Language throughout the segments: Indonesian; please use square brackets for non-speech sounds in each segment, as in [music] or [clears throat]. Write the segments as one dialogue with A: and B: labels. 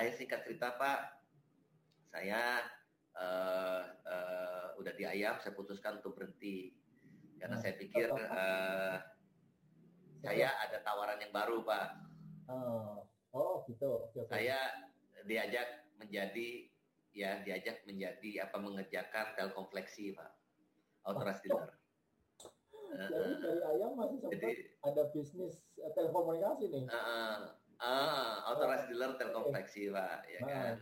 A: akhir singkat cerita Pak, saya uh, uh, udah di ayam, saya putuskan untuk berhenti karena saya pikir uh, saya ada tawaran yang baru Pak.
B: Oh, oh gitu.
A: Okay, Saya diajak menjadi ya diajak menjadi apa mengerjakan telkomfleksi Pak, authorized dealer.
B: Jadi dari ayam masih sempat Jadi, ada bisnis telekomunikasi nih. Uh, uh,
A: authorized dealer telkomfleksi Pak, ya kan.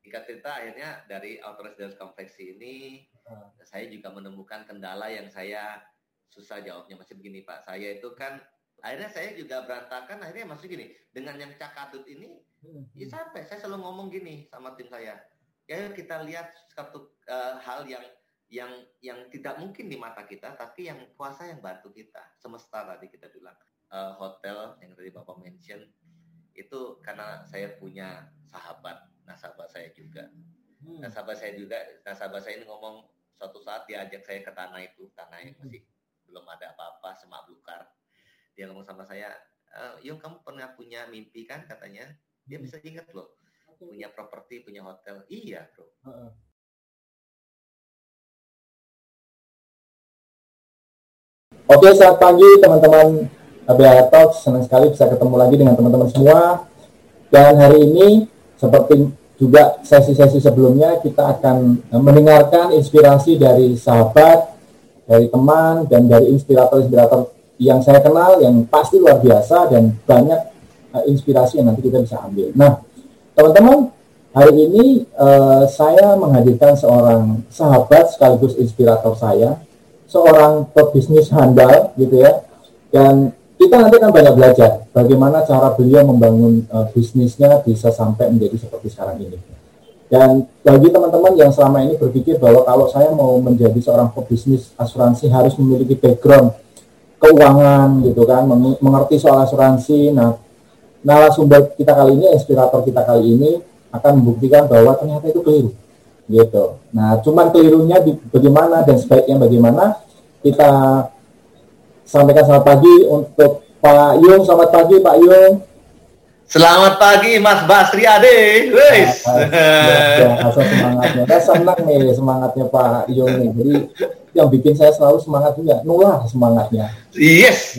A: Singkat cerita akhirnya dari autoritas konveksi ini uh. saya juga menemukan kendala yang saya susah jawabnya masih begini Pak. Saya itu kan akhirnya saya juga berantakan akhirnya masih gini dengan yang cakatut ini hmm. ya sampai saya selalu ngomong gini sama tim saya ya kita lihat satu uh, hal yang yang yang tidak mungkin di mata kita tapi yang kuasa yang bantu kita semesta tadi kita bilang uh, hotel yang tadi bapak mention itu karena saya punya sahabat nasabah saya juga. Hmm. Nasabah saya juga, nasabah saya ini ngomong suatu saat dia ajak saya ke tanah itu, tanah yang hmm. masih belum ada apa-apa, semak belukar. Dia ngomong sama saya, e, Yung kamu pernah punya mimpi kan katanya? Dia hmm. bisa ingat loh, punya properti, punya hotel. Iya bro.
B: Oke, selamat pagi teman-teman ABA Talks. Senang sekali bisa ketemu lagi dengan teman-teman semua. Dan hari ini, seperti juga sesi-sesi sebelumnya kita akan eh, mendengarkan inspirasi dari sahabat, dari teman, dan dari inspirator-inspirator yang saya kenal yang pasti luar biasa dan banyak uh, inspirasi yang nanti kita bisa ambil. Nah, teman-teman, hari ini uh, saya menghadirkan seorang sahabat sekaligus inspirator saya, seorang pebisnis handal gitu ya, dan kita nanti akan banyak belajar bagaimana cara beliau membangun uh, bisnisnya bisa sampai menjadi seperti sekarang ini. Dan bagi teman-teman yang selama ini berpikir bahwa kalau saya mau menjadi seorang pebisnis asuransi harus memiliki background keuangan gitu kan, mengerti soal asuransi. Nah, narasumber kita kali ini, inspirator kita kali ini akan membuktikan bahwa ternyata itu keliru gitu. Nah, cuman kelirunya bagaimana dan sebaiknya bagaimana kita sampaikan selamat pagi untuk Pak Yung. Selamat pagi Pak Yung.
A: Selamat pagi Mas Basri Ade. Wes.
B: Ya, semangatnya. Saya senang nih semangatnya Pak Yung nih. Jadi yang bikin saya selalu semangat juga, nulah semangatnya.
A: Yes. [laughs]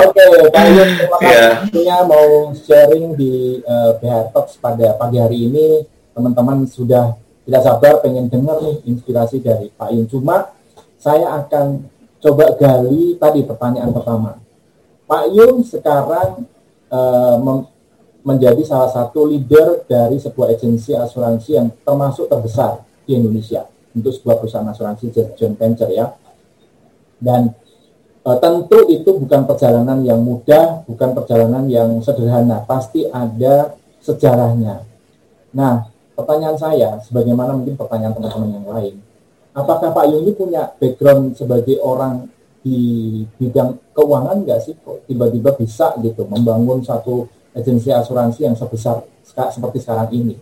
B: Oke, okay, Pak Yung, terima kasih yeah. mau sharing di uh, eh, BH Talks pada pagi hari ini. Teman-teman sudah tidak sabar pengen dengar nih inspirasi dari Pak Yung. Cuma saya akan coba gali tadi pertanyaan pertama. Pak Yung sekarang uh, menjadi salah satu leader dari sebuah agensi asuransi yang termasuk terbesar di Indonesia untuk sebuah perusahaan asuransi joint venture ya. Dan uh, tentu itu bukan perjalanan yang mudah, bukan perjalanan yang sederhana, pasti ada sejarahnya. Nah, pertanyaan saya, sebagaimana mungkin pertanyaan teman-teman yang lain, apakah Pak ini punya background sebagai orang di bidang keuangan nggak sih kok tiba-tiba bisa gitu membangun satu agensi asuransi yang sebesar seperti sekarang ini?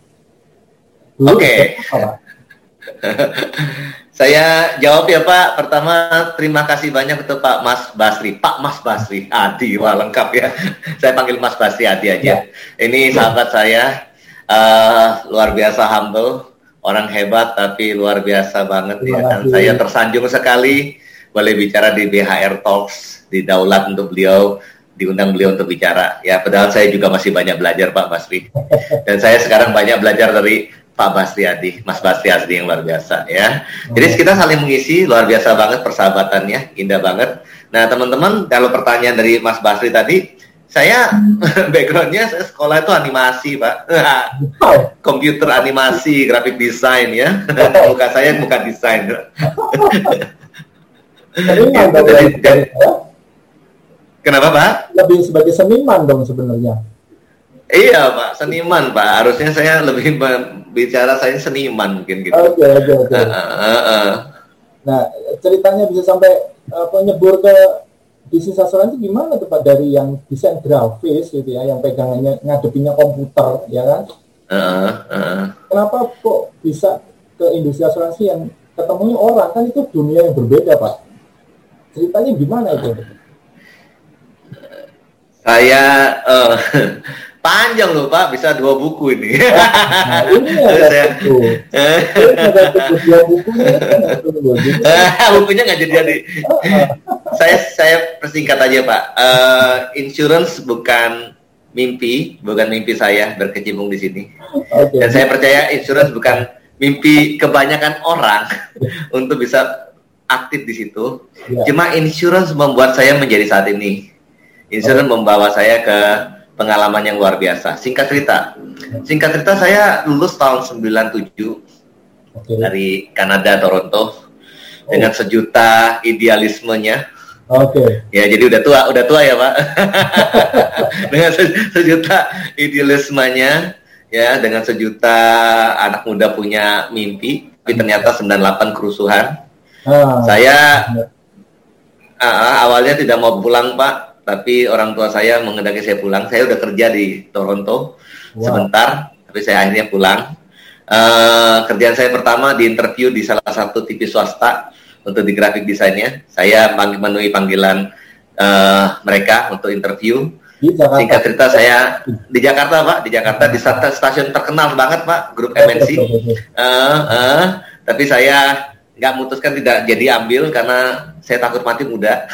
A: Oke. Okay. [laughs] Saya jawab ya Pak. Pertama terima kasih banyak untuk Pak Mas Basri. Pak Mas Basri Adi, wah lengkap ya. [laughs] saya panggil Mas Basri Adi aja. Ya. Ini sahabat saya uh, luar biasa humble orang hebat tapi luar biasa banget ya kan. Saya tersanjung sekali boleh bicara di BHR Talks di Daulat untuk beliau diundang beliau untuk bicara. Ya, padahal saya juga masih banyak belajar Pak Basri. [laughs] Dan saya sekarang banyak belajar dari Pak Basri Adi, Mas Basri Adi yang luar biasa ya. Jadi kita saling mengisi, luar biasa banget persahabatannya, indah banget. Nah teman-teman, kalau pertanyaan dari Mas Basri tadi, saya [laughs] backgroundnya saya sekolah itu animasi pak. [laughs] Komputer animasi grafik desain ya. [laughs] Muka saya muka desain.
B: Seniman dong dari, dari,
A: kenapa pak?
B: Lebih sebagai seniman dong sebenarnya.
A: Iya pak. Seniman pak. Harusnya saya lebih bicara saya seniman mungkin gitu.
B: Oke oke oke. Nah ceritanya bisa sampai apa nyebur ke bisnis asuransi gimana tuh Pak dari yang desain grafis gitu ya, yang pegangannya ngadepinnya komputer ya kan? Uh, uh. Kenapa kok bisa ke industri asuransi yang ketemunya orang kan itu dunia yang berbeda Pak? Ceritanya gimana itu?
A: Saya uh, [laughs] Panjang loh Pak, bisa dua buku ini. [laughs]
B: Nah, ini ada buku. dua
A: bukunya. bukunya nggak jadi jadi. saya saya persingkat aja Pak. Uh, insurance bukan mimpi, bukan mimpi saya berkecimpung di sini. Okay. Dan saya percaya insurance bukan mimpi kebanyakan orang [laughs] untuk bisa aktif di situ. Ya. Cuma insurance membuat saya menjadi saat ini. Insurance okay. membawa saya ke pengalaman yang luar biasa. Singkat cerita, singkat cerita saya lulus tahun 97 okay. dari Kanada Toronto oh. dengan sejuta idealismenya.
B: Oke. Okay.
A: Ya jadi udah tua, udah tua ya pak. [laughs] dengan sejuta idealismenya, ya dengan sejuta anak muda punya mimpi, tapi ternyata 98 kerusuhan. Ah. Saya uh, awalnya tidak mau pulang pak, tapi orang tua saya mengendaki saya pulang. Saya udah kerja di Toronto wow. sebentar, tapi saya akhirnya pulang. Uh, kerjaan saya pertama di interview di salah satu TV swasta untuk di grafik desainnya. Saya memenuhi panggilan uh, mereka untuk interview. Singkat cerita saya di Jakarta pak, di Jakarta di stasiun terkenal banget pak, grup MNC. Uh, uh, tapi saya nggak memutuskan tidak jadi ambil karena saya takut mati muda.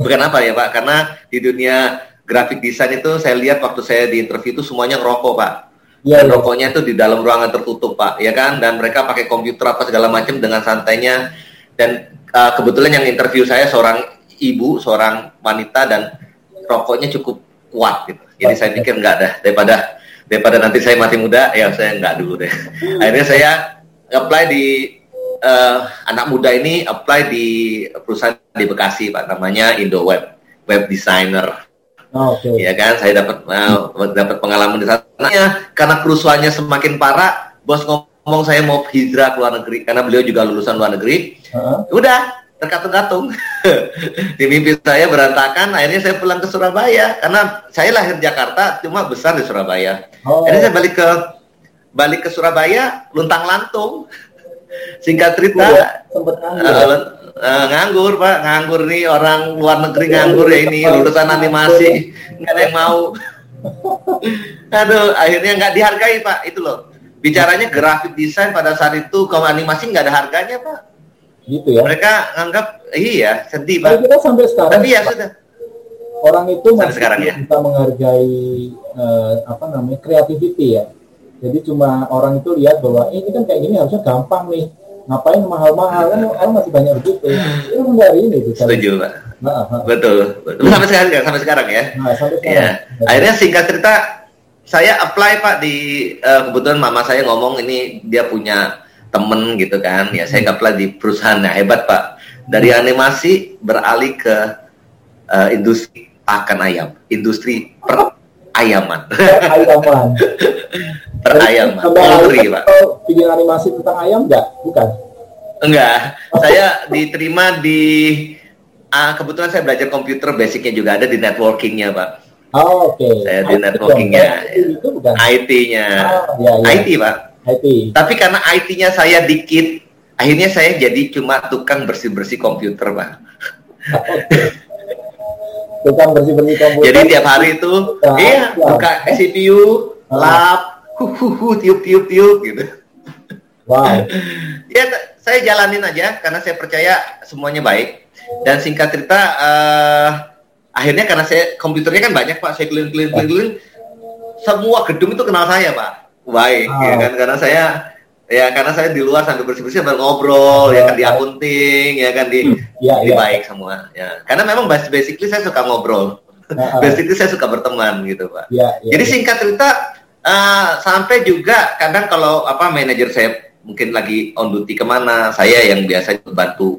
A: Bukan apa ya Pak, karena di dunia grafik desain itu saya lihat waktu saya di interview itu semuanya ngerokok Pak. Ya, dan ya. rokoknya itu di dalam ruangan tertutup Pak, ya kan? Dan mereka pakai komputer apa segala macam dengan santainya. Dan uh, kebetulan yang interview saya seorang ibu, seorang wanita dan rokoknya cukup kuat gitu. Jadi saya pikir enggak dah daripada daripada nanti saya mati muda, ya saya enggak dulu deh. [laughs] Akhirnya saya apply di uh, anak muda ini apply di perusahaan di Bekasi pak. Namanya Indo Web web designer. Oh, okay. ya kan? Saya dapat uh, dapat pengalaman di sana. Ya, karena kerusuhannya semakin parah bos ngomong saya mau hijrah ke luar negeri. Karena beliau juga lulusan luar negeri. Uh-huh. udah terkatung-katung [laughs] di mimpi saya berantakan akhirnya saya pulang ke Surabaya. Karena saya lahir Jakarta cuma besar di Surabaya. Oh. akhirnya saya balik ke balik ke Surabaya luntang lantung singkat cerita ya, nganggur. Uh, uh, nganggur pak. Nganggur nih orang luar negeri nganggur ya ini lulusan animasi. Nggak ada yang mau. Aduh akhirnya nggak dihargai pak. Itu loh. Bicaranya grafik desain pada saat itu kalau animasi nggak ada harganya pak.
B: Gitu ya?
A: Mereka anggap iya sedih pak.
B: Kita sampai sekarang
A: tapi ya sudah.
B: orang itu masih sekarang ya. kita menghargai uh, apa namanya creativity ya jadi cuma orang itu lihat bahwa eh, ini kan kayak gini harusnya gampang nih. Ngapain mahal-mahal kan orang masih banyak begitu. Itu dari ini
A: itu. Setuju, Pak. Nah, betul, betul. Sampai sekarang sampai sekarang ya. Nah, sampai sekarang. Ya. Akhirnya singkat cerita saya apply Pak di uh, kebetulan mama saya ngomong ini dia punya temen gitu kan. Ya saya apply di perusahaan nah, hebat Pak. Dari animasi beralih ke uh, industri akan ayam, industri per ayaman.
B: ayaman. [laughs]
A: per ayam, poultry, Pak.
B: Bikin animasi tentang ayam enggak? Bukan.
A: Enggak. saya diterima di uh, kebetulan saya belajar komputer basicnya juga ada di networkingnya, Pak.
B: Oh, oke. Okay.
A: Saya di networkingnya. IT-nya. Oh, ya, ya. IT, Pak.
B: IT.
A: Tapi karena IT-nya saya dikit, akhirnya saya jadi cuma tukang bersih-bersih komputer, Pak. [laughs]
B: tukang bersih bersih komputer.
A: Jadi tiap hari itu, nah, iya, ya. buka CPU, ah. lab, hu tiup tiup tiup gitu.
B: Wow. [laughs]
A: ya saya jalanin aja karena saya percaya semuanya baik. Dan singkat cerita, uh, akhirnya karena saya komputernya kan banyak pak, saya keliling keliling keliling, semua gedung itu kenal saya pak, baik oh. ya kan karena saya ya karena saya di luar sambil bersih bersih sambil ngobrol ya kan di akunting ya kan di ya, di ya. baik semua ya. Karena memang basically saya suka ngobrol. Uh, basically saya suka berteman gitu pak. Ya, ya, jadi ya. singkat cerita uh, sampai juga kadang kalau apa manajer saya mungkin lagi on duty ke mana saya yang biasa bantu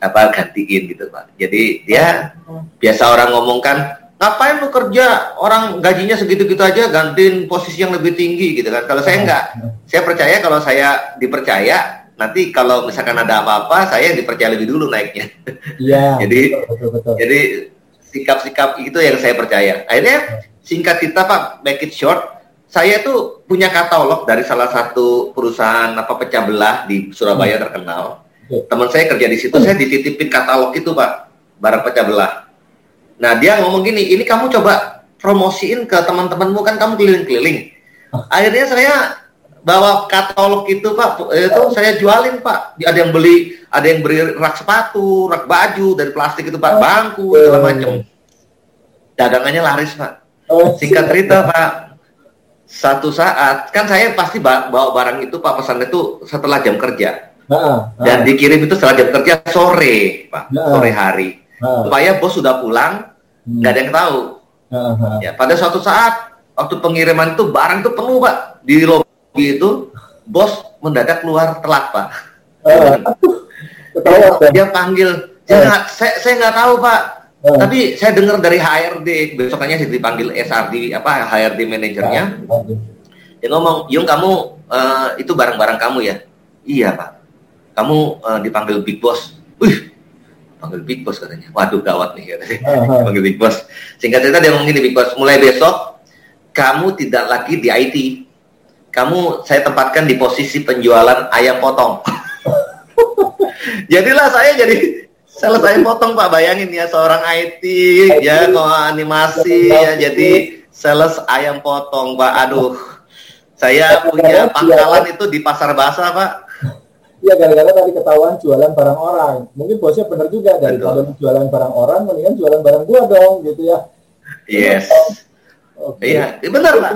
A: apa gantiin gitu pak. Jadi ya biasa orang ngomong kan ngapain lu kerja? Orang gajinya segitu-gitu aja gantiin posisi yang lebih tinggi gitu kan. Kalau saya enggak. Saya percaya kalau saya dipercaya nanti kalau misalkan ada apa-apa saya dipercaya lebih dulu naiknya.
B: Iya [laughs]
A: jadi betul, betul, jadi sikap-sikap itu yang saya percaya. Akhirnya singkat kita pak make it short saya tuh punya katalog dari salah satu perusahaan apa pecah belah di Surabaya hmm. terkenal. Teman saya kerja di situ saya dititipin katalog itu pak barang pecah belah Nah dia ngomong gini, ini kamu coba promosiin ke teman-temanmu kan kamu keliling-keliling. Akhirnya saya bawa katalog itu pak, itu saya jualin pak. Ada yang beli, ada yang beli rak sepatu, rak baju dari plastik itu pak, bangku segala macam. Dagangannya laris pak. Singkat cerita pak, satu saat kan saya pasti bawa barang itu pak pesan itu setelah jam kerja. Dan dikirim itu setelah jam kerja sore pak, sore hari. Supaya bos sudah pulang, nggak ada yang tahu. Ya, pada suatu saat waktu pengiriman itu barang itu penuh pak di lobi itu bos mendadak keluar telat pak. Uh, [laughs] dia panggil, uh. saya saya nggak tahu pak. Uh. Tapi saya dengar dari HRD besokannya saya dipanggil SRD apa HRD manajernya. Uh. Dia ngomong, Yung kamu uh, itu barang-barang kamu ya? Iya pak. Kamu uh, dipanggil Big Boss. Wih, panggil Big Boss katanya. Waduh gawat nih katanya. [laughs] Uh. panggil Big Boss. Singkat cerita dia ngomong gini Big Boss, mulai besok kamu tidak lagi di IT. Kamu saya tempatkan di posisi penjualan ayam potong. [laughs] Jadilah saya jadi selesai potong Pak. Bayangin ya seorang IT ya kok animasi ya jadi sales ayam potong Pak. Aduh. Saya punya pangkalan itu di pasar basah Pak.
B: Iya gara-gara tadi ketahuan jualan barang orang. Mungkin bosnya benar juga dari kalau jualan barang orang mendingan jualan barang gua dong gitu ya.
A: Yes. Okay. Iya, benar pak.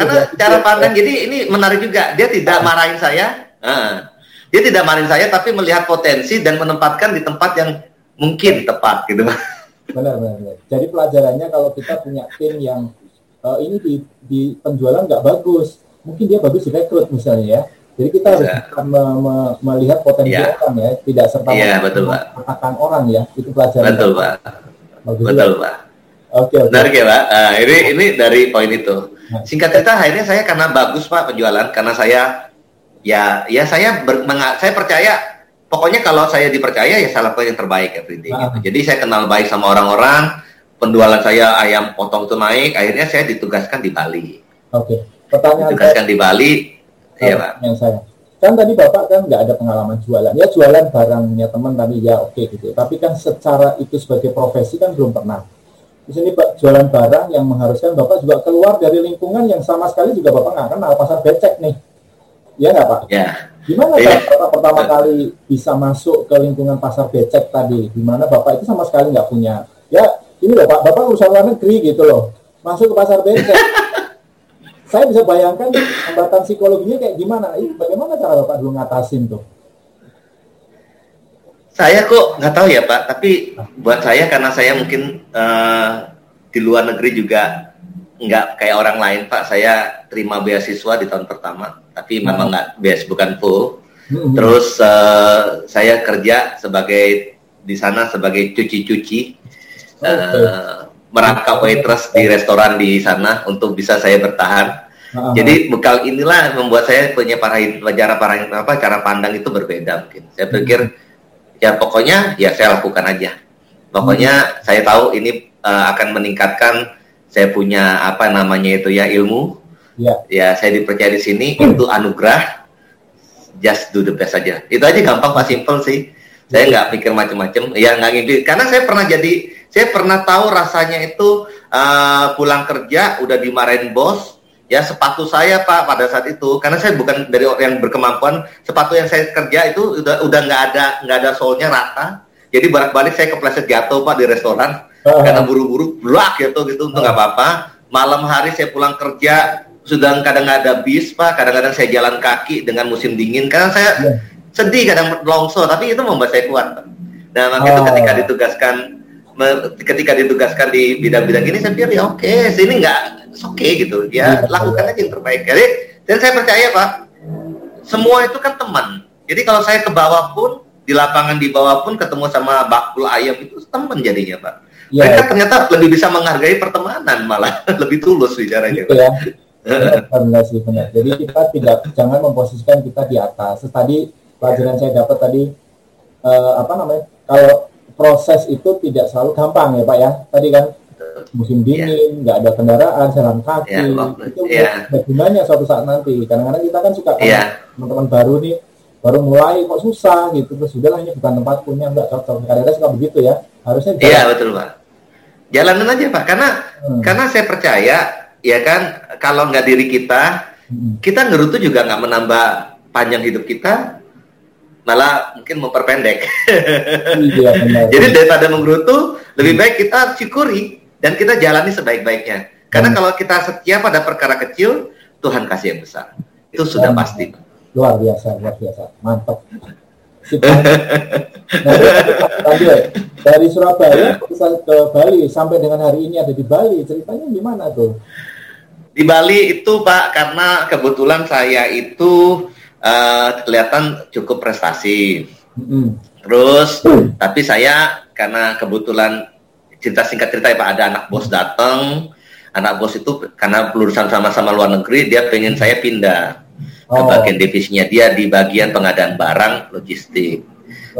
A: Karena ya. cara pandang jadi ini menarik juga. Dia tidak marahin saya. Uh, dia tidak marahin saya, tapi melihat potensi dan menempatkan di tempat yang mungkin tepat gitu.
B: Benar, benar, benar. Jadi pelajarannya kalau kita punya tim yang uh, ini di, di penjualan nggak bagus, mungkin dia bagus di rekrut misalnya ya. Jadi kita harus me, me, melihat potensi ya. orang ya, tidak serta
A: ya, betul, Pak.
B: orang ya. Itu pelajaran.
A: Betul, Pak. betul, Pak. Oke, okay, Menarik ya Pak. Nah, ini ini dari poin itu. Nah. Singkat cerita akhirnya saya karena bagus Pak penjualan karena saya ya ya saya ber, saya percaya pokoknya kalau saya dipercaya ya saya lakukan yang terbaik ya Gitu. Jadi saya kenal baik sama orang-orang, penjualan saya ayam potong itu naik, akhirnya saya ditugaskan di Bali.
B: Oke. Okay. Pertanyaan
A: ditugaskan saya, di Bali.
B: Iya Pak. Yang saya kan tadi bapak kan nggak ada pengalaman jualan ya jualan barangnya teman tadi ya oke okay, gitu tapi kan secara itu sebagai profesi kan belum pernah di sini Pak jualan barang yang mengharuskan Bapak juga keluar dari lingkungan yang sama sekali juga Bapak nggak kenal pasar becek nih. Iya nggak Pak?
A: Ya.
B: Gimana yeah. Bapak pertama kali bisa masuk ke lingkungan pasar becek tadi? Di mana Bapak itu sama sekali nggak punya. Ya ini loh Pak, Bapak usaha luar negeri gitu loh. Masuk ke pasar becek. [laughs] Saya bisa bayangkan hambatan psikologinya kayak gimana. Ini bagaimana cara Bapak dulu ngatasin tuh?
A: Saya kok nggak tahu ya Pak, tapi buat saya karena saya mungkin uh, di luar negeri juga nggak kayak orang lain Pak. Saya terima beasiswa di tahun pertama, tapi memang nggak beas bukan full. Hmm. Terus uh, saya kerja sebagai di sana sebagai cuci-cuci, uh, merangkap waitress di restoran di sana untuk bisa saya bertahan. Uh-huh. Jadi bekal inilah membuat saya punya para cara para apa cara pandang itu berbeda mungkin. Saya pikir hmm ya pokoknya ya saya lakukan aja. Pokoknya hmm. saya tahu ini uh, akan meningkatkan saya punya apa namanya itu ya ilmu. Ya, ya saya dipercaya di sini hmm. itu anugerah. Just do the best aja. Itu aja gampang pak. Simple sih. Saya nggak pikir macam-macam ya nggak ngimpi. Karena saya pernah jadi saya pernah tahu rasanya itu uh, pulang kerja udah dimarahin bos ya sepatu saya pak pada saat itu karena saya bukan dari orang yang berkemampuan sepatu yang saya kerja itu udah udah nggak ada nggak ada solnya rata jadi balik balik saya kepleset jatuh pak di restoran uh-huh. karena buru-buru blak gitu gitu untuk nggak uh-huh. apa-apa malam hari saya pulang kerja sudah kadang nggak ada bis pak kadang-kadang saya jalan kaki dengan musim dingin karena saya yeah. sedih kadang longso tapi itu membuat saya kuat pak. nah waktu oh. itu ketika ditugaskan ketika ditugaskan di bidang-bidang ini saya pikir ya oke okay, sini nggak oke okay gitu. Ya, ya lakukan aja yang terbaik. Jadi dan saya percaya pak semua itu kan teman. Jadi kalau saya ke bawah pun di lapangan di bawah pun ketemu sama bakul ayam itu teman jadinya pak. Ya, mereka ya. ternyata lebih bisa menghargai pertemanan malah [laughs] lebih tulus bicaranya
B: gitu ya. Benar sih benar. Jadi kita tidak jangan memposisikan kita di atas. Tadi pelajaran saya dapat tadi uh, apa namanya kalau proses itu tidak selalu gampang ya pak ya tadi kan musim iya. dingin, nggak yeah. ada kendaraan, jalan kaki, yeah, itu yeah. gunanya suatu saat nanti. Kadang-kadang kita kan suka yeah. teman-teman baru nih, baru mulai kok susah gitu, terus sudah lah ini bukan tempat punya nggak cocok. Kadang-kadang suka begitu ya, harusnya.
A: Iya yeah, betul pak. jalanin aja pak karena hmm. karena saya percaya ya kan kalau nggak diri kita hmm. kita ngerutu juga nggak menambah panjang hidup kita malah mungkin memperpendek. Iya, Jadi daripada menggerutu, lebih baik kita syukuri dan kita jalani sebaik-baiknya. Karena hmm. kalau kita setia pada perkara kecil, Tuhan kasih yang besar. Itu sudah pasti.
B: Luar biasa, luar biasa, mantap. nah, dari Surabaya ke Bali sampai dengan hari ini ada di Bali ceritanya gimana tuh?
A: Di Bali itu Pak karena kebetulan saya itu uh, kelihatan cukup prestasi. Mm-hmm. Terus mm. tapi saya karena kebetulan cerita singkat cerita ya Pak ada anak bos datang, anak bos itu karena lulusan sama-sama luar negeri dia pengen saya pindah oh. ke bagian divisinya dia di bagian pengadaan barang logistik.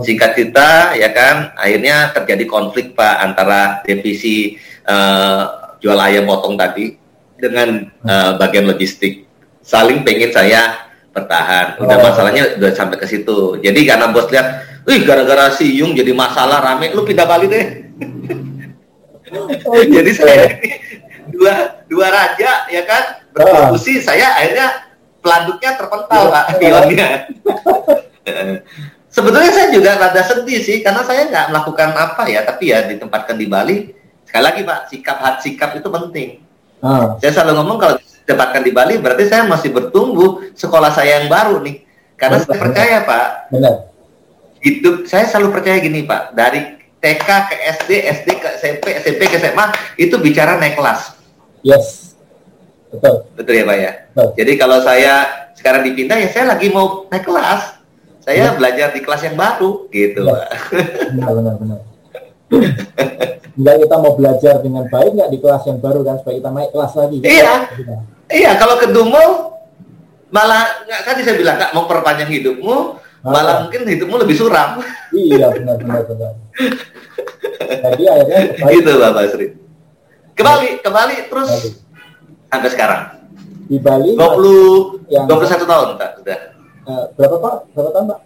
A: Singkat cerita ya kan, akhirnya terjadi konflik pak antara divisi uh, jual ayam potong tadi dengan uh, bagian logistik. Saling pengen saya bertahan. Udah oh. masalahnya udah sampai ke situ. Jadi karena bos lihat, wih gara-gara si Yung jadi masalah rame, lu pindah Bali deh. Oh, jadi gitu. saya dua dua raja ya kan berdiskusi, oh. saya akhirnya pelanduknya terpental ya, pak [laughs] pionnya. Sebetulnya saya juga rada sedih sih karena saya nggak melakukan apa ya, tapi ya ditempatkan di Bali. Sekali lagi pak, sikap hat sikap itu penting. Hmm. Saya selalu ngomong kalau ditempatkan di Bali berarti saya masih bertumbuh sekolah saya yang baru nih. Karena Benar. saya percaya pak, Benar. hidup saya selalu percaya gini pak, dari TK ke SD, SD ke SMP, SMP ke SMA itu bicara naik kelas.
B: Yes
A: Betul. Betul ya Pak ya. Betul. Jadi kalau saya sekarang dipindah ya saya lagi mau naik kelas. Saya ya. belajar di kelas yang baru gitu ya. Pak. Benar benar benar.
B: Enggak kita mau belajar dengan baik nggak di kelas yang baru kan supaya kita naik kelas lagi.
A: Kan? Iya. Gitu. Iya kalau ke malah nggak tadi saya bilang nggak mau perpanjang hidupmu ah. malah mungkin hidupmu lebih suram.
B: Iya benar benar benar. Jadi akhirnya
A: gitu Bapak Sri. Kembali kembali terus Bali sampai sekarang?
B: Di Bali
A: 20 yang 21 tahun Pak sudah.
B: Uh, berapa Pak? Berapa tahun Pak?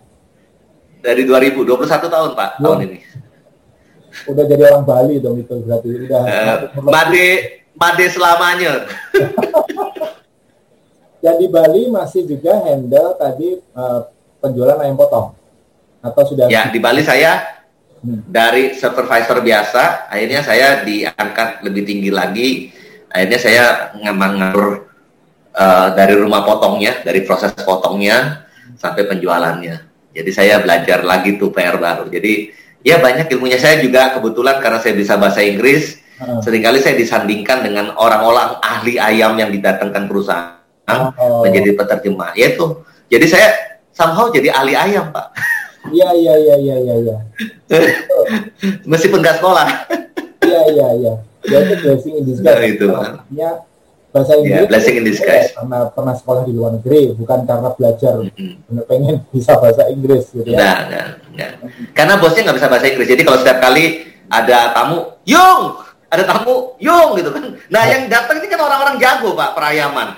A: Dari 2000, 21 tahun Pak ya. tahun ini.
B: Udah jadi orang Bali dong itu berarti udah.
A: Uh, made made selamanya. [laughs]
B: ya di Bali masih juga handle tadi uh, penjualan ayam potong atau sudah?
A: Ya di Bali saya hmm. dari supervisor biasa akhirnya saya diangkat lebih tinggi lagi akhirnya saya memang ngatur uh, dari rumah potongnya, dari proses potongnya sampai penjualannya. Jadi saya belajar lagi tuh PR baru. Jadi ya banyak ilmunya saya juga kebetulan karena saya bisa bahasa Inggris. Hmm. Seringkali saya disandingkan dengan orang-orang ahli ayam yang didatangkan perusahaan oh. menjadi peterjemah. Yaitu jadi saya somehow jadi ahli ayam, Pak.
B: Iya, iya, iya, iya, iya. Ya. [laughs]
A: Meskipun nggak sekolah.
B: Iya, iya, iya ya itu blessing in disguise nah, itu artinya bahasa ya, Inggris yeah,
A: blessing in disguise
B: karena pernah sekolah di luar negeri bukan karena belajar mm-hmm. pengen bisa bahasa Inggris gitu ya
A: nah, nah, nah. karena bosnya nggak bisa bahasa Inggris jadi kalau setiap kali ada tamu Yung ada tamu Yung gitu kan. Nah yang datang ini kan orang-orang jago pak perayaman.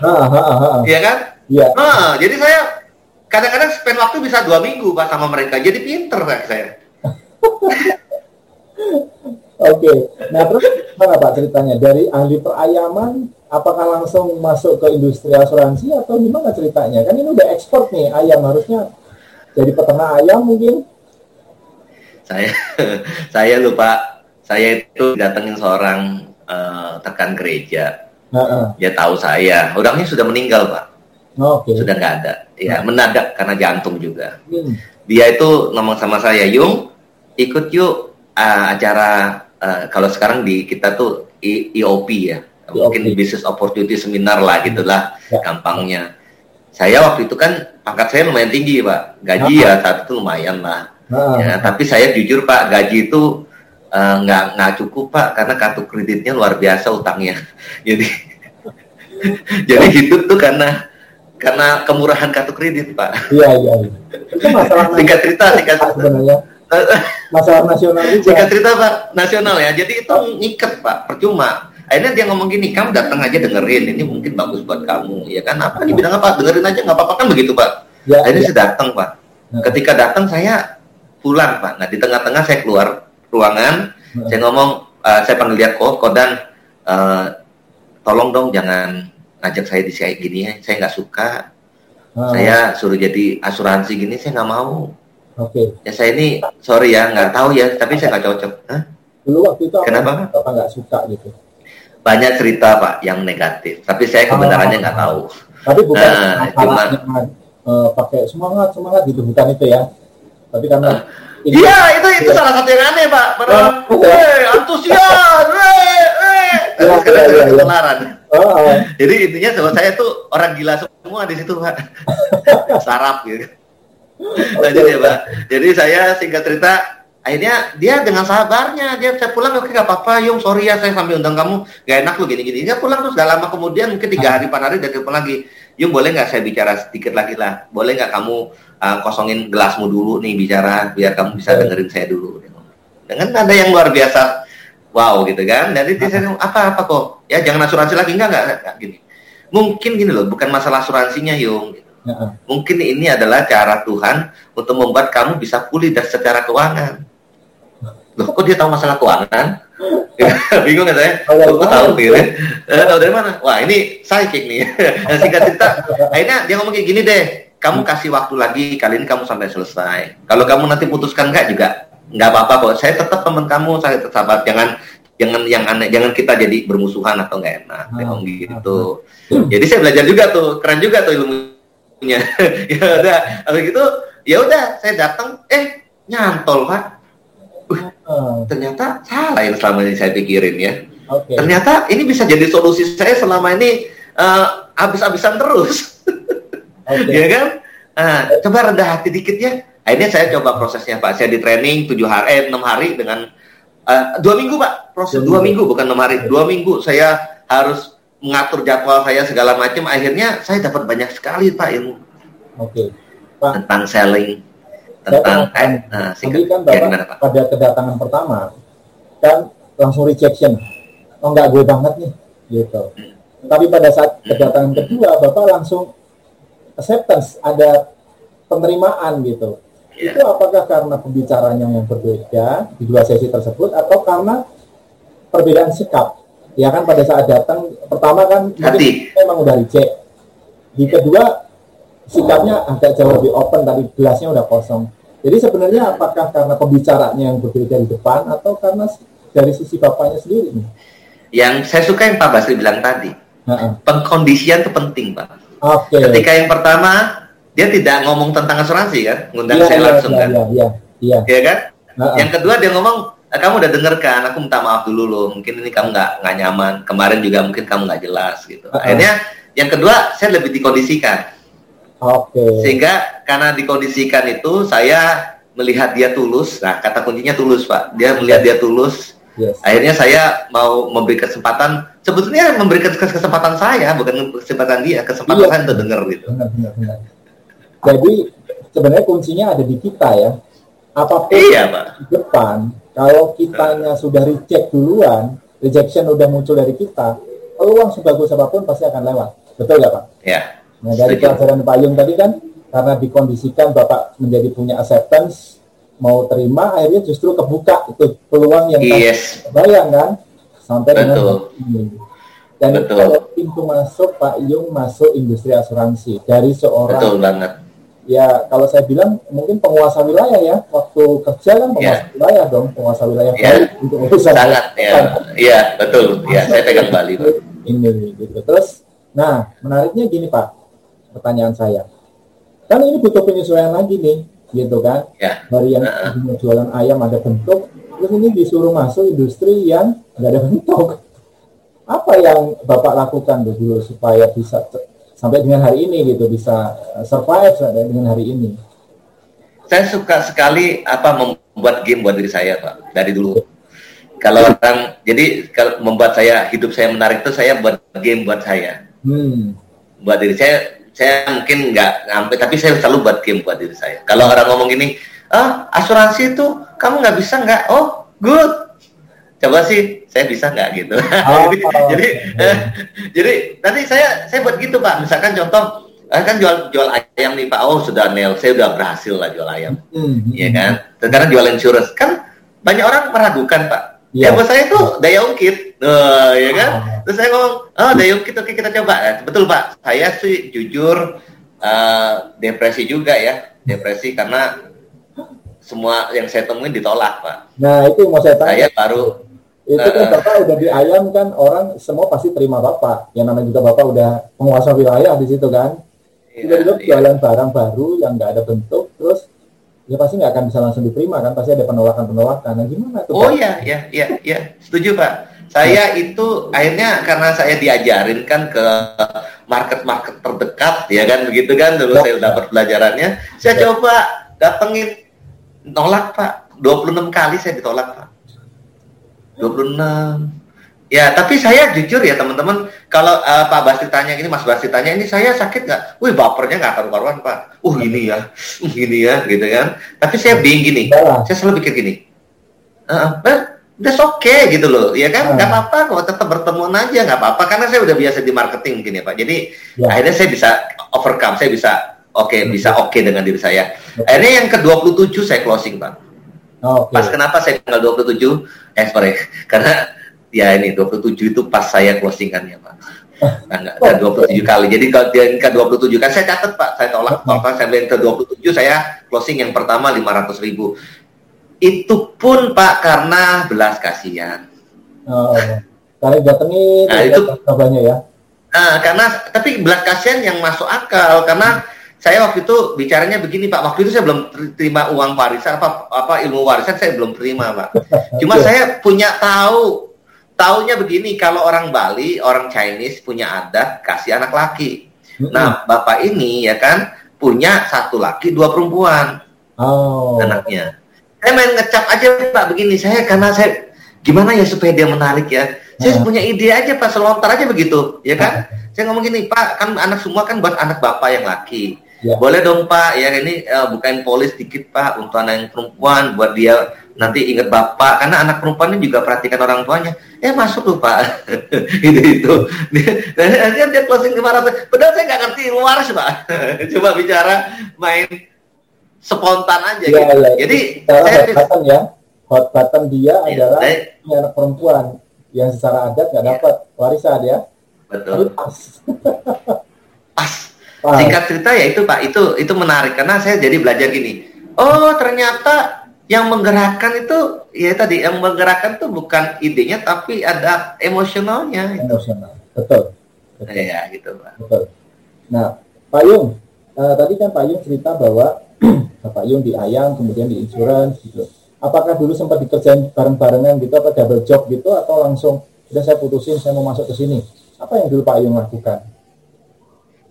A: Iya kan? Iya. Nah, jadi saya kadang-kadang spend waktu bisa dua minggu pak sama mereka. Jadi pinter pak saya. [laughs]
B: Oke, okay. nah terus mana Pak ceritanya? Dari ahli perayaman, apakah langsung masuk ke industri asuransi atau gimana ceritanya? Kan ini udah ekspor nih ayam, harusnya jadi peternak ayam mungkin?
A: Saya, [laughs] saya lupa, saya itu datengin seorang uh, tekan gereja. Uh -uh. Dia tahu saya, orangnya sudah meninggal Pak. Okay. Sudah nggak ada, ya mendadak karena jantung juga. Hmm. Dia itu ngomong sama saya, Yung, ikut yuk uh, acara uh, kalau sekarang di kita tuh EOP ya, mungkin business opportunity seminar lah gitulah ya. gampangnya. Saya waktu itu kan pangkat saya lumayan tinggi pak, gaji ya saat itu lumayan lah. Ah. Ya, tapi saya jujur pak, gaji itu nggak uh, nggak cukup pak karena kartu kreditnya luar biasa utangnya. [laughs] jadi [laughs] jadi hidup tuh karena karena kemurahan kartu kredit pak.
B: Iya iya. iya. Itu masalah [laughs]
A: singkat cerita singkat sebenarnya
B: masalah nasional juga.
A: Singkat cerita Pak, nasional ya. Jadi itu ngikat Pak, percuma. Akhirnya dia ngomong gini, kamu datang aja dengerin, ini mungkin bagus buat kamu, ya kan? Apa nih bilang apa? Dengerin aja nggak apa-apa kan begitu Pak. Ya, Akhirnya ya. saya datang Pak. Ya. Ketika datang saya pulang Pak. Nah di tengah-tengah saya keluar ruangan, ya. saya ngomong, uh, saya pernah lihat kok Kodan uh, tolong dong jangan ngajak saya di kayak gini ya saya nggak suka hmm. saya suruh jadi asuransi gini saya nggak mau oke okay. ya saya ini sorry ya nggak tahu ya tapi saya nggak cocok Hah?
B: dulu waktu itu kenapa apa nggak suka gitu
A: banyak cerita pak yang negatif tapi saya kebenarannya nggak oh. tahu
B: tapi bukan nah, cuma uh, pakai semangat semangat gitu bukan itu ya tapi karena
A: Iya, itu itu ya. salah satu yang aneh, Pak. Pada, ya. antusias, terus kita juga ketularan. Oh. Jadi intinya sama saya tuh orang gila semua di situ pak, [laughs] sarap gitu. Nah, jadi ya pak, jadi saya singkat cerita akhirnya dia dengan sabarnya dia saya pulang oke gak apa-apa Yung sorry ya saya sampai undang kamu gak enak lu gini-gini dia pulang terus gak lama kemudian mungkin tiga hari empat hari dia telepon lagi Yung boleh nggak saya bicara sedikit lagi lah? Boleh nggak kamu uh, kosongin gelasmu dulu nih bicara biar kamu bisa dengerin saya dulu? Dengan ada yang luar biasa wow gitu kan. Dari dia apa apa kok? Ya jangan asuransi lagi. Enggak enggak, enggak gini. Mungkin gini loh bukan masalah asuransinya yung. Gitu. mungkin ini adalah cara Tuhan untuk membuat kamu bisa pulih dari secara keuangan. Loh kok dia tahu masalah keuangan [laughs] bingung kan saya oh, kok tahu gitu eh, tahu dari mana? Wah ini psychic nih. [laughs] Singkat cerita akhirnya dia ngomong kayak gini deh. Kamu kasih waktu lagi kali ini kamu sampai selesai. Kalau kamu nanti putuskan enggak juga nggak apa-apa kok. Saya tetap teman kamu saya tetap sahabat. Jangan jangan yang aneh jangan kita jadi bermusuhan atau nggak enak. Ah, ah, gitu. ah, jadi saya belajar juga tuh keren juga tuh ilmunya. [laughs] Ya udah habis gitu ya udah saya datang eh nyantol pak uh, ternyata salah yang selama ini saya pikirin ya okay. ternyata ini bisa jadi solusi saya selama ini uh, habis-habisan terus [laughs] okay. ya kan uh, coba rendah hati dikit ya Akhirnya saya coba prosesnya Pak. Saya di training tujuh hari, eh, enam hari dengan uh, dua minggu Pak. Proses dua minggu bukan enam hari. Dua minggu saya harus mengatur jadwal saya segala macam. Akhirnya saya dapat banyak sekali Pak ilmu.
B: Oke.
A: Pak. Tentang selling, tentang
B: eh, nah, singkat, kan Bapak, ya, gimana, Pak? pada kedatangan pertama kan langsung rejection. Oh enggak gue banget nih, gitu. Hmm. Tapi pada saat kedatangan kedua Bapak langsung acceptance, ada penerimaan gitu Yeah. Itu apakah karena pembicaranya yang berbeda di dua sesi tersebut atau karena perbedaan sikap? Ya kan pada saat datang pertama kan
A: Hati.
B: memang udah dicek. Di kedua sikapnya agak jauh lebih open tadi gelasnya udah kosong. Jadi sebenarnya apakah karena pembicaranya yang berbeda di depan atau karena dari sisi bapaknya sendiri
A: Yang saya suka yang Pak Basri bilang tadi, uh -uh. pengkondisian itu penting Pak.
B: Okay.
A: Ketika yang pertama dia tidak ngomong tentang asuransi kan, ngundang ya, saya ya, langsung ya, kan. Iya, iya, iya. Ya kan? Uh -uh. Yang kedua dia ngomong, eh, kamu udah denger kan, aku minta maaf dulu loh, mungkin ini kamu nggak nggak nyaman, kemarin juga mungkin kamu nggak jelas gitu. Uh -uh. Akhirnya yang kedua saya lebih dikondisikan.
B: Oke. Okay.
A: Sehingga karena dikondisikan itu saya melihat dia tulus, nah kata kuncinya tulus pak, dia melihat dia tulus. Yes. Akhirnya saya mau memberi kesempatan, sebetulnya memberikan kesempatan saya, bukan kesempatan dia, kesempatan iya. saya untuk dengar gitu. Benar, benar, benar.
B: Jadi sebenarnya kuncinya ada di kita ya. Apa pun
A: iya, Pak.
B: di depan, kalau kitanya sudah reject duluan, rejection udah muncul dari kita, peluang sebagus apa pun pasti akan lewat. Betul nggak Pak?
A: Iya.
B: Nah dari pelajaran Pak Yung tadi kan, karena dikondisikan Bapak menjadi punya acceptance, mau terima, akhirnya justru kebuka itu peluang yang
A: yes.
B: bayang kan, sampai Betul. dengan ini. Dan Betul. kalau pintu masuk Pak Yung masuk industri asuransi dari seorang
A: Betul banget
B: ya kalau saya bilang mungkin penguasa wilayah ya waktu kerja kan penguasa yeah. wilayah dong penguasa wilayah
A: yeah. Bali untuk urusan sangat ya iya betul ya saya pegang Bali
B: ini gitu terus nah menariknya gini Pak pertanyaan saya kan ini butuh penyesuaian lagi nih gitu kan
A: yeah.
B: dari yang uh jualan ayam ada bentuk terus ini disuruh masuk industri yang nggak ada bentuk apa yang Bapak lakukan dulu supaya bisa sampai dengan hari ini gitu bisa uh, survive sampai dengan hari ini.
A: Saya suka sekali apa membuat game buat diri saya pak dari dulu. Kalau orang jadi kalau membuat saya hidup saya menarik itu saya buat game buat saya. Hmm. Buat diri saya saya mungkin nggak sampai tapi saya selalu buat game buat diri saya. Kalau orang ngomong ini, ah asuransi itu kamu nggak bisa nggak? Oh good, coba sih saya bisa nggak gitu. [laughs] Oh, jadi oh, jadi eh, jadi nanti saya saya buat gitu pak. Misalkan contoh eh, kan jual jual ayam nih pak. Oh sudah nail saya udah berhasil lah jual ayam. Mm -hmm. ya kan? Sekarang jual insurance. Kan banyak orang meragukan pak Ya, buat saya itu daya ungkit, uh, ya kan? Oh. Terus saya ngomong, oh daya ungkit, oke kita coba. Nah, betul Pak, saya sih jujur uh, depresi juga ya, depresi karena semua yang saya temuin ditolak Pak.
B: Nah itu mau saya tanya.
A: Saya baru
B: itu kan uh, bapak udah di ayam kan orang semua pasti terima bapak. Yang namanya juga bapak udah penguasa wilayah di situ kan. Iya, Tiba-tiba iya, jualan barang baru yang nggak ada bentuk, ya pasti nggak akan bisa langsung diterima kan pasti ada penolakan-penolakan. Nah gimana tuh?
A: Oh iya iya iya iya setuju pak. Saya nah. itu akhirnya karena saya diajarin kan ke market-market terdekat ya kan begitu kan dulu ya. saya dapat pelajarannya. Saya ya. coba datengin nolak pak. 26 kali saya ditolak pak. 26 Ya, tapi saya jujur ya teman-teman, kalau uh, Pak Basti tanya ini, Mas Basti tanya ini, saya sakit nggak? Wih, bapernya nggak karu-karuan Pak. Uh, gini ya, uh, gini ya, gitu kan. Tapi saya bingung gini, saya selalu pikir gini, uh, that's okay gitu loh, ya kan? Nggak apa-apa kok, tetap bertemu aja, nggak apa-apa. Karena saya udah biasa di marketing gini Pak. Jadi ya. akhirnya saya bisa overcome, saya bisa oke, okay, bisa oke okay dengan diri saya. Akhirnya yang ke-27 saya closing Pak. okay. Pas kenapa saya tanggal 27? Eh sorry, [laughs] karena ya ini 27 itu pas saya closingannya Pak. Nah, enggak, 27 kali. Jadi kalau dia ke 27 kan saya catat Pak, saya tolak apa saya bilang ke 27 saya closing yang pertama 500 ribu. Itu pun Pak karena belas kasihan.
B: Oh, karena datangin nah, itu banyak ya.
A: Nah, karena tapi belas kasihan yang masuk akal karena saya waktu itu bicaranya begini Pak, waktu itu saya belum terima uang warisan apa apa ilmu warisan saya belum terima Pak. Cuma saya punya tahu Taunya begini, kalau orang Bali, orang Chinese punya adat kasih anak laki. Nah, bapak ini ya kan punya satu laki, dua perempuan. Oh. Anaknya. Saya main ngecap aja Pak begini, saya karena saya gimana ya supaya dia menarik ya. Saya uh. punya ide aja Pak, selontar aja begitu, ya kan? Uh. Saya ngomong gini, Pak, kan anak semua kan buat anak bapak yang laki. Yeah. Boleh dong Pak, ya ini uh, bukain polis dikit Pak untuk anak yang perempuan buat dia nanti ingat bapak karena anak perempuan ini juga perhatikan orang tuanya. Eh masuk tuh pak. [laughs] Itu itu dan akhirnya dia closing ratus padahal saya nggak ngerti luar sih pak. [laughs] Coba bicara main spontan aja ya, gitu. ya. jadi
B: saya hot button ya. Hot button dia ya, adalah saya, anak perempuan. Yang secara adat nggak ya. dapat. Warisan ya.
A: Betul. [laughs] Pas. pas. Singkat cerita ya itu pak itu itu menarik. Karena saya jadi belajar gini. Oh ternyata yang menggerakkan itu ya tadi yang menggerakkan itu bukan idenya tapi ada emosionalnya.
B: Emosional betul, betul.
A: ya gitu pak.
B: Betul. Nah Pak Yung uh, tadi kan Pak Yung cerita bahwa [clears throat] Pak Yung di ayam kemudian di insurance gitu. Apakah dulu sempat dikerjain bareng-barengan gitu apa double job gitu atau langsung sudah saya putusin saya mau masuk ke sini. Apa yang dulu Pak Yung lakukan?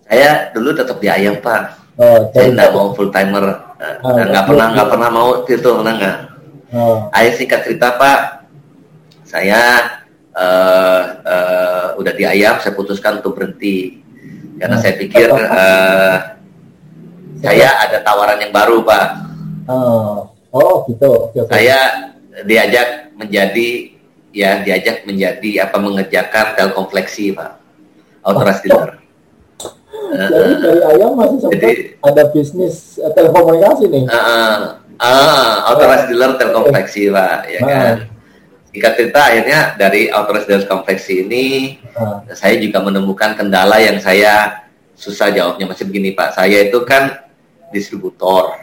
A: Saya dulu tetap di ayam Pak. Oh, saya nggak mau full timer nggak oh, pernah nggak pernah mau itu nggak. Oh. Ayah singkat cerita Pak, saya uh, uh, udah di ayam, saya putuskan untuk berhenti karena oh. saya pikir uh, saya ada tawaran yang baru Pak.
B: Oh, oh gitu. Okay, okay.
A: Saya diajak menjadi ya diajak menjadi apa mengerjakan telkomfleksi Pak, authorized dealer.
B: Jadi dari ayam masih sempat ada bisnis uh, telekomunikasi nih.
A: Uh, uh, uh, authorized dealer telekomunikasi pak, ya uh. kan. Jika cerita akhirnya dari authorized dealer kompleksi ini, uh. saya juga menemukan kendala yang saya susah jawabnya masih begini pak. Saya itu kan distributor,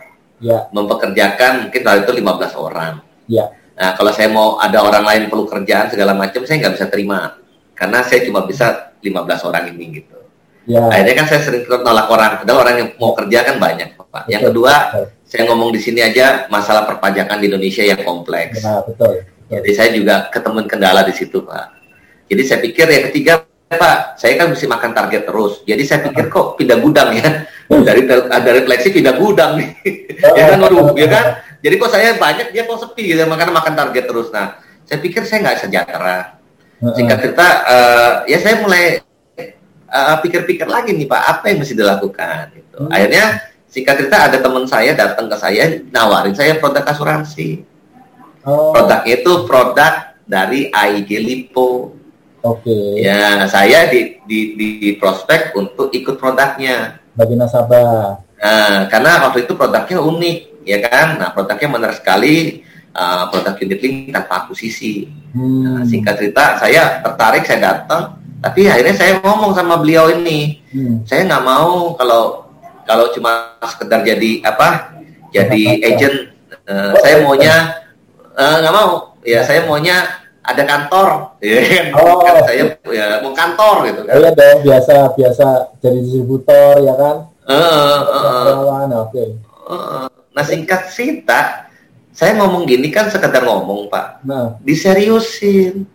A: yeah. mempekerjakan mungkin waktu itu 15 orang. Yeah. Nah kalau saya mau ada orang lain perlu kerjaan segala macam, saya nggak bisa terima karena saya cuma bisa 15 orang ini gitu. Ya. Akhirnya kan saya sering nolak orang, padahal orang yang mau kerja kan banyak, Pak. Yang kedua, betul. saya ngomong di sini aja masalah perpajakan di Indonesia yang kompleks. Nah, betul, betul. Jadi saya juga ketemu kendala di situ, Pak. Jadi saya pikir ya ketiga, Pak, saya kan mesti makan target terus. Jadi saya pikir kok pindah gudang ya. Dari dari refleksi pindah gudang nih. ya kan, waduh, ya kan? Jadi kok saya banyak, dia kok sepi gitu, makanya makan target terus. Nah, saya pikir saya nggak sejahtera. Singkat cerita, uh, ya saya mulai uh, pikir-pikir lagi nih Pak, apa yang mesti dilakukan? Gitu. Hmm. Akhirnya singkat cerita ada teman saya datang ke saya nawarin saya produk asuransi. Oh. Produknya itu produk dari AIG Lipo. Oke. Okay. Ya, saya di, di, di prospek untuk ikut produknya.
B: Bagi nasabah.
A: Nah, karena waktu itu produknya unik, ya kan? Nah, produknya menarik sekali. uh, produk unit link tanpa akuisisi. Hmm. Nah, singkat cerita, saya tertarik, saya datang, tapi akhirnya saya ngomong sama beliau ini, hmm. saya nggak mau kalau kalau cuma sekedar jadi apa, jadi [laughs] agent. Uh, saya maunya eh, nggak uh, mau, ya saya maunya ada kantor, [laughs] ya kan? Oh. Kan saya ya mau kantor gitu
B: kan. Iya dong, biasa biasa jadi distributor ya kan. Uh,
A: uh, uh, oke. Okay. Uh, nah singkat cerita, saya ngomong gini kan sekedar ngomong pak. Nah. Diseriusin.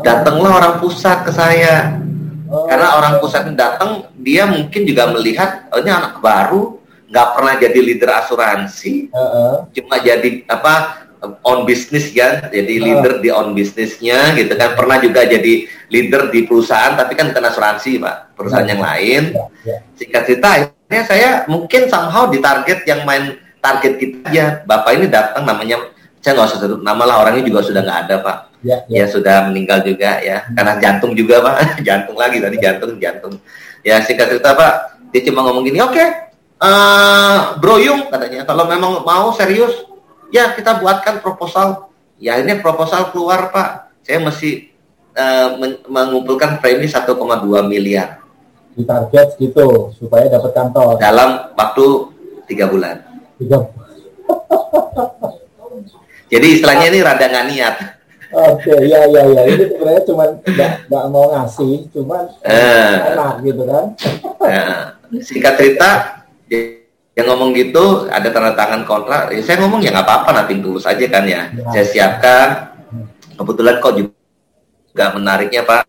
A: Datanglah orang pusat ke saya. Oh. Karena orang pusat datang, dia mungkin juga melihat, oh, ini anak baru, nggak pernah jadi leader asuransi, uh -uh. cuma jadi apa on bisnis kan, jadi ah. leader di on bisnisnya gitu kan. Pernah juga jadi leader di perusahaan, tapi kan bukan asuransi pak, perusahaan yang lain. Ya, ya. Singkat cerita, akhirnya saya mungkin somehow di target yang main target kita aja. Bapak ini datang namanya, saya nggak usah sebut nama lah, orangnya juga sudah nggak ada pak. Ya, ya. ya sudah meninggal juga ya, karena jantung juga pak, [laughs] jantung lagi tadi jantung jantung. Ya singkat cerita pak, dia cuma ngomong gini, oke, okay, uh, eh, Bro Yung katanya, kalau memang mau serius ya kita buatkan proposal. Ya ini proposal keluar pak. Saya masih uh, mengumpulkan premi 1,2 miliar.
B: Di target gitu supaya dapat kantor.
A: Dalam waktu tiga bulan. Tiga [laughs] jadi istilahnya ini rada nggak niat.
B: Oke, okay, ya ya ya. Ini sebenarnya cuma nggak mau ngasih, cuma uh, enak gitu kan.
A: uh, singkat cerita, yang ngomong gitu ada tanda tangan kontrak. Ya saya ngomong ya nggak apa-apa nanti tulus aja kan ya, ya. saya siapkan. Kebetulan kok juga menariknya pak.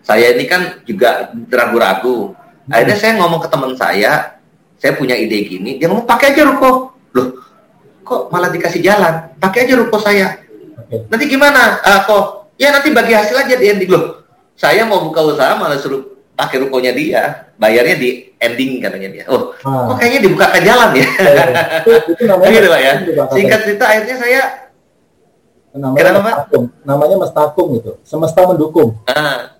A: Saya ini kan juga ragu-ragu. Akhirnya saya ngomong ke teman saya saya punya ide gini. Dia ngomong pakai aja ruko. Loh kok malah dikasih jalan pakai aja ruko saya nanti gimana uh, kok ya nanti bagi hasil aja di ending loh saya mau buka usaha malah suruh pakai rukonya dia, bayarnya di ending katanya dia. Oh, ah. kok kayaknya dibuka ke jalan ya. ya, itu, itu namanya gitu Pak ya. Singkat cerita akhirnya saya
B: namanya Kenapa, Mestakum. Namanya Mestakum itu. Semesta mendukung. Ah.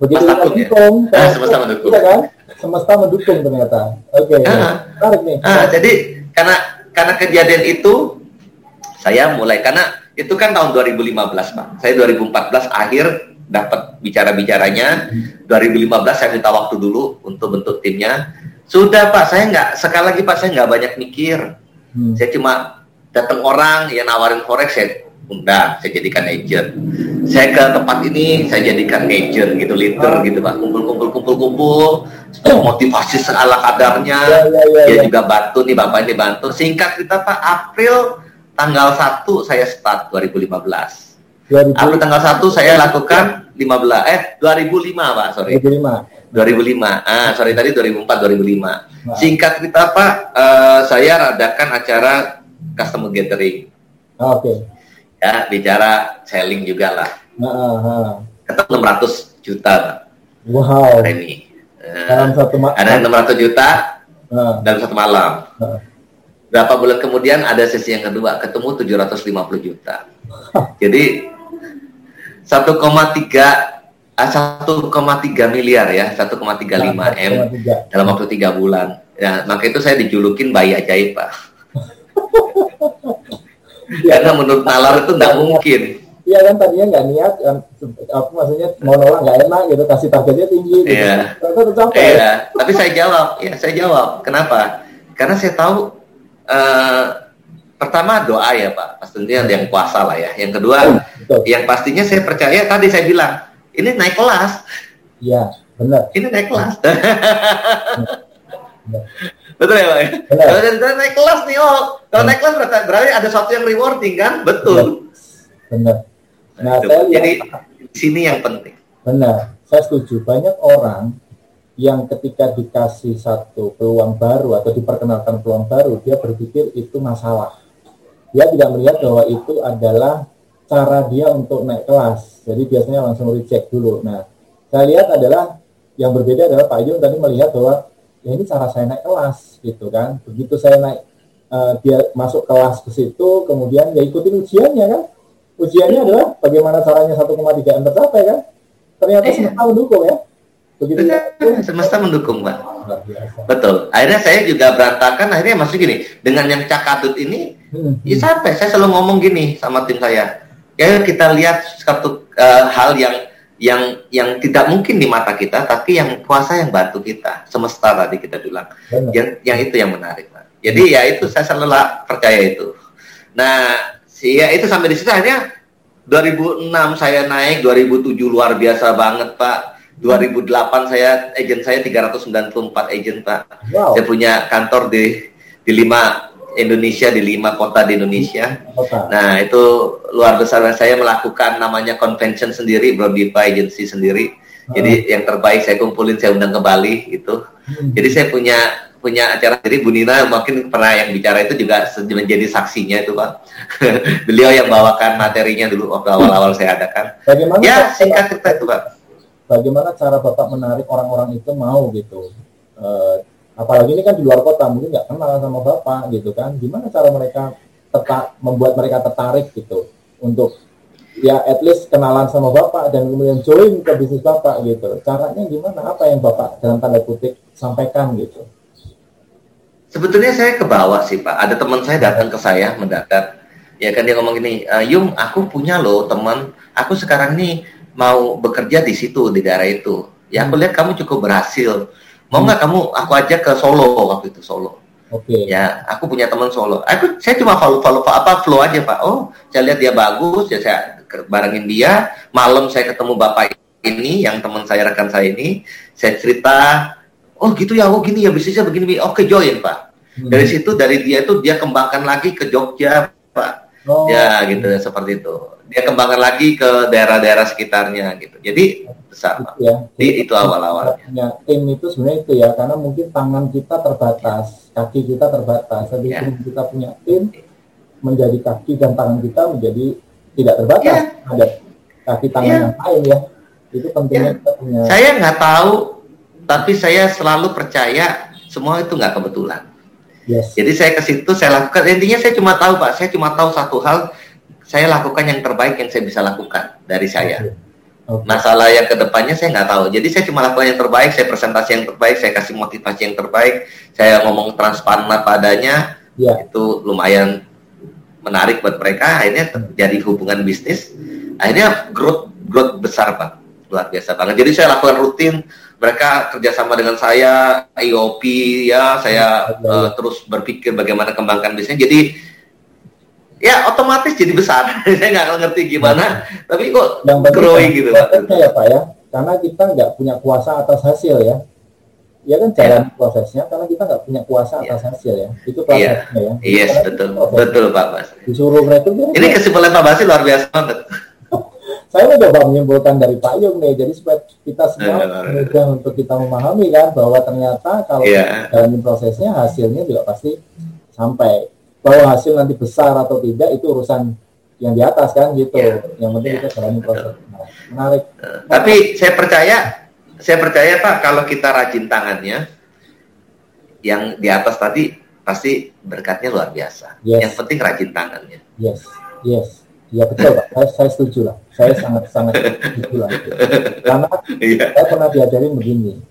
B: Begitu
A: Mestakum, ya? dukung, ah, semesta mendukung. Iya kan?
B: Semesta mendukung ternyata. Oke. Okay, ah.
A: Tarik nih. Ah, jadi karena karena kejadian itu saya mulai karena itu kan tahun 2015 Pak. Saya 2014 akhir dapat bicara-bicaranya. 2015 saya minta waktu dulu untuk bentuk timnya. Sudah Pak, saya nggak sekali lagi Pak saya nggak banyak mikir. Hmm. Saya cuma datang orang yang nawarin forex saya undang, saya jadikan agent. Saya ke tempat ini saya jadikan agent gitu, leader gitu Pak. Kumpul-kumpul kumpul-kumpul, motivasi segala kadarnya. Ya, ya, ya, Dia ya. juga bantu nih Bapak ini bantu. Singkat cerita Pak, April tanggal 1 saya start 2015 2000. April tanggal 1 saya lakukan 15 eh 2005 Pak, sorry. 2005. 2005. Ah, sorry tadi 2004 2005. Nah. Singkat cerita Pak, uh, saya adakan acara customer gathering.
B: Oh, Oke. Okay.
A: Ya, bicara selling juga lah. Ketemu 600 juta Pak.
B: Wow.
A: Hari ini. Uh, dalam satu malam. Ada 600 juta uh. dalam satu malam. Uh. Berapa bulan kemudian ada sesi yang kedua, ketemu 750 juta. [laughs] Jadi 1,3 1,3 miliar ya, 1,35 m dalam waktu tiga bulan. Ya, maka itu saya dijulukin bayi ajaib pak. [laughs] Karena menurut nalar itu tidak mungkin.
B: Iya kan tadinya nggak niat, apa maksudnya mau nolak nggak enak gitu, kasih targetnya tinggi. Gitu.
A: Iya. Iya. Tapi saya jawab, ya saya jawab. Kenapa? Karena saya tahu uh, pertama doa ya Pak, pastinya yang kuasa lah ya. Yang kedua, Betul. yang pastinya saya percaya tadi saya bilang ini naik kelas.
B: Iya, benar.
A: Ini naik kelas. Betul ya Pak? Ya? Kalau dari naik kelas nih, oh, kalau naik kelas berarti, berarti ada sesuatu yang rewarding kan? Betul.
B: Benar.
A: Nah, saya jadi di sini yang penting.
B: Benar, saya setuju. Banyak orang yang ketika dikasih satu peluang baru atau diperkenalkan peluang baru, dia berpikir itu masalah dia tidak melihat bahwa itu adalah cara dia untuk naik kelas. Jadi biasanya langsung reject dulu. Nah, saya lihat adalah yang berbeda adalah Pak Yun tadi melihat bahwa ya ini cara saya naik kelas gitu kan. Begitu saya naik uh, dia masuk kelas ke situ, kemudian ya ikutin ujiannya kan. Ujiannya adalah bagaimana caranya 1,3 M tercapai kan. Ternyata iya. semesta mendukung ya.
A: Begitu semesta mendukung, Pak. Betul. Akhirnya saya juga berantakan. Akhirnya masuk gini, dengan yang cakatut ini, hmm. ya sampai saya selalu ngomong gini sama tim saya. Ya kita lihat satu uh, hal yang yang yang tidak mungkin di mata kita, tapi yang puasa yang bantu kita. Semesta tadi kita bilang. Yang, yang itu yang menarik, Pak. Jadi ya itu saya selalu percaya itu. Nah, sih ya itu sampai di situ akhirnya 2006 saya naik, 2007 luar biasa banget, Pak 2008 saya agent saya 394 agent Pak. Wow. Saya punya kantor di di lima Indonesia di lima kota di Indonesia. Kota. Nah itu luar besar saya melakukan namanya convention sendiri, Brodipa Agency sendiri. Jadi yang terbaik saya kumpulin saya undang ke Bali itu. Hmm. Jadi saya punya punya acara jadi Bu Nina mungkin pernah yang bicara itu juga menjadi saksinya itu Pak. [laughs] Beliau yang bawakan materinya dulu waktu awal-awal saya adakan. Bagaimana ya singkat cerita itu Pak
B: bagaimana cara bapak menarik orang-orang itu mau gitu uh, apalagi ini kan di luar kota mungkin nggak kenal sama bapak gitu kan. Gimana cara mereka tetap membuat mereka tertarik gitu untuk ya at least kenalan sama bapak dan kemudian join ke bisnis bapak gitu. Caranya gimana? Apa yang bapak dalam tanda kutip sampaikan gitu?
A: Sebetulnya saya ke bawah sih pak. Ada teman saya datang ke saya mendadak. Ya kan dia ngomong gini e, Yung aku punya loh teman. Aku sekarang ini mau bekerja di situ di daerah itu. Ya aku lihat kamu cukup berhasil mau nggak kamu aku ajak ke Solo waktu itu Solo Oke. Okay. Ya, aku punya teman Solo. Aku saya cuma follow follow apa flow aja pak. Oh, saya lihat dia bagus, ya saya barengin dia. Malam saya ketemu bapak ini, yang teman saya rekan saya ini, saya cerita. Oh gitu ya, oh gini ya bisnisnya begini. Oke join pak. Hmm. Dari situ dari dia itu dia kembangkan lagi ke Jogja pak. Oh. Ya gitu seperti itu dia kembangkan lagi ke daerah-daerah sekitarnya gitu. Jadi besar. Itu ya. Jadi itu awal-awalnya.
B: Ya, tim itu sebenarnya itu ya karena mungkin tangan kita terbatas, kaki kita terbatas. Tapi ya. kita punya tim menjadi kaki dan tangan kita menjadi tidak terbatas. Ya. Ada kaki tangan ya. yang lain ya. Itu pentingnya ya. kita punya.
A: Saya nggak tahu, tapi saya selalu percaya semua itu nggak kebetulan. Yes. Jadi saya ke situ saya lakukan. Intinya saya cuma tahu pak, saya cuma tahu satu hal saya lakukan yang terbaik yang saya bisa lakukan dari saya. Okay. Okay. Masalah yang ke depannya saya nggak tahu. Jadi saya cuma lakukan yang terbaik, saya presentasi yang terbaik, saya kasih motivasi yang terbaik, saya ngomong transparan padanya, yeah. itu lumayan menarik buat mereka. Akhirnya terjadi hubungan bisnis, akhirnya growth growth besar pak, luar biasa banget. Jadi saya lakukan rutin, mereka kerjasama dengan saya, IOP ya, saya uh, terus berpikir bagaimana kembangkan bisnis. Jadi ya otomatis jadi besar. [laughs] saya nggak ngerti gimana, tapi kok yang growing gitu.
B: Ya Pak ya, karena kita nggak punya kuasa atas hasil ya. Ya kan jalan ya. prosesnya karena kita nggak punya kuasa atas ya. hasil ya. Itu
A: prosesnya ya. ya. Yes, betul. Prosesnya. Betul Pak Bas.
B: Disuruh mereka
A: Ini kesimpulan Pak Bas luar biasa banget. [laughs]
B: saya mencoba menyimpulkan dari Pak Yung nih, jadi supaya kita semua mudah untuk kita memahami kan bahwa ternyata kalau yeah. dalam prosesnya hasilnya juga pasti sampai bahwa hasil nanti besar atau tidak itu urusan yang di atas kan gitu. Ya. Yang penting ya. kita jalani proses.
A: Menarik. Uh, tapi saya percaya, saya percaya Pak kalau kita rajin tangannya, yang di atas tadi pasti berkatnya luar biasa. Yes. Yang penting rajin tangannya.
B: Yes, yes. Ya betul Pak, saya, saya setuju lah. Saya sangat sangat setuju lah. Itu. Karena yeah. saya pernah diajarin begini,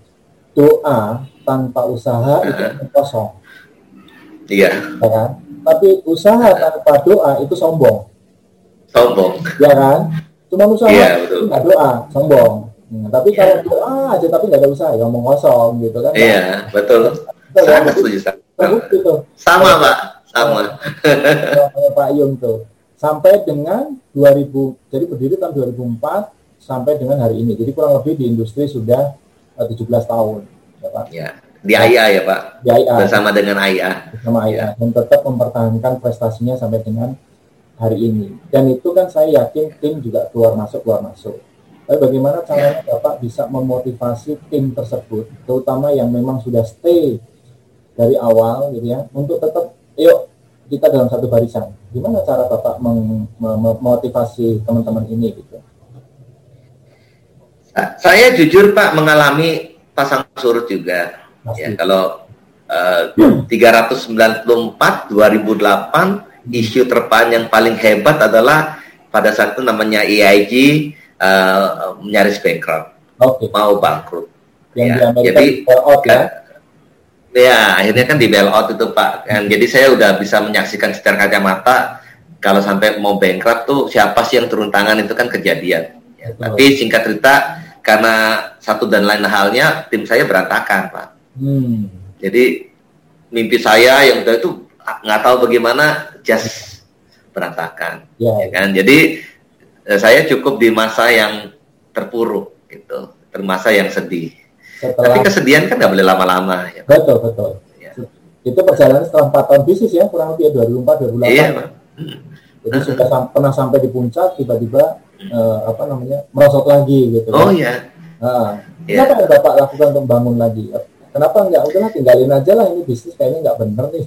B: doa tanpa usaha itu kosong.
A: Iya. Ya
B: kan? Tapi usaha tanpa doa itu sombong.
A: Sombong.
B: Ya kan? Cuma usaha iya, betul. nggak doa, sombong. Hmm, tapi yeah. kalau doa aja tapi nggak ada usaha, ya ngomong kosong gitu kan?
A: Iya, betul. Sangat setuju. Gitu. Sama, Pak. Sama.
B: Pak Yung tuh. Sampai dengan 2000, jadi berdiri tahun 2004 sampai dengan hari ini. Jadi kurang lebih di industri sudah 17 tahun.
A: Ya, Pak. Ya di AIA ya Pak? Di AIA bersama dengan AIA
B: bersama AIA ya. dan tetap mempertahankan prestasinya sampai dengan hari ini. Dan itu kan saya yakin tim juga keluar masuk keluar masuk. Tapi bagaimana caranya ya. Bapak bisa memotivasi tim tersebut terutama yang memang sudah stay dari awal gitu ya untuk tetap yuk kita dalam satu barisan. Gimana cara Bapak memotivasi teman-teman ini gitu?
A: Saya jujur Pak mengalami pasang surut juga Ya, kalau uh, 394 2008 isu terpanjang paling hebat adalah pada saat itu namanya EIG uh, nyaris bankrupt, okay. mau bangkrut.
B: Yang
A: ya, jadi,
B: di bailout ya.
A: Ya, akhirnya kan di bailout itu Pak. Dan jadi saya udah bisa menyaksikan secara kacamata kalau sampai mau bankrupt tuh siapa sih yang turun tangan itu kan kejadian. Ya, tapi singkat cerita karena satu dan lain halnya tim saya berantakan Pak. Hmm. Jadi mimpi saya yang udah itu nggak tahu bagaimana just berantakan, ya, ya kan. Jadi eh, saya cukup di masa yang terpuruk gitu, termasa yang sedih. Setelah... Tapi kesedihan kan nggak boleh lama-lama.
B: Ya. Betul betul. Ya. Itu perjalanan setelah empat tahun bisnis ya kurang lebih 2004 2008. Iya. Pak. Hmm. Jadi hmm. sudah sam pernah sampai di puncak tiba-tiba uh, apa namanya merosot lagi gitu.
A: Oh iya.
B: Nah, yeah. Apa yang bapak lakukan untuk bangun lagi? Kenapa enggak udahlah tinggalin aja lah ini bisnis kayaknya enggak bener nih.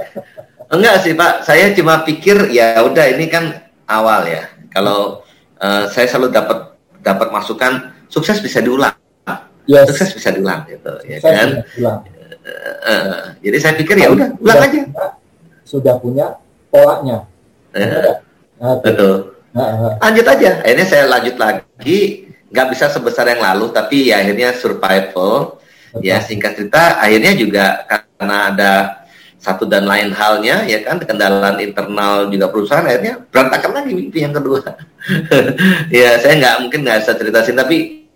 B: [laughs]
A: enggak sih Pak, saya cuma pikir ya udah ini kan awal ya. Kalau uh, saya selalu dapat dapat masukan sukses bisa diulang. Yes. Sukses bisa diulang gitu ya sukses kan. Uh, uh, jadi saya pikir ya udah ulang aja.
B: Sudah punya polanya.
A: Uh, nah, betul. Lanjut aja. Akhirnya saya lanjut lagi nggak bisa sebesar yang lalu tapi ya akhirnya survival ya singkat cerita akhirnya juga karena ada satu dan lain halnya ya kan kendala internal juga perusahaan akhirnya berantakan lagi mimpi yang kedua. [laughs] Ya saya nggak mungkin nggak bisa ceritasin tapi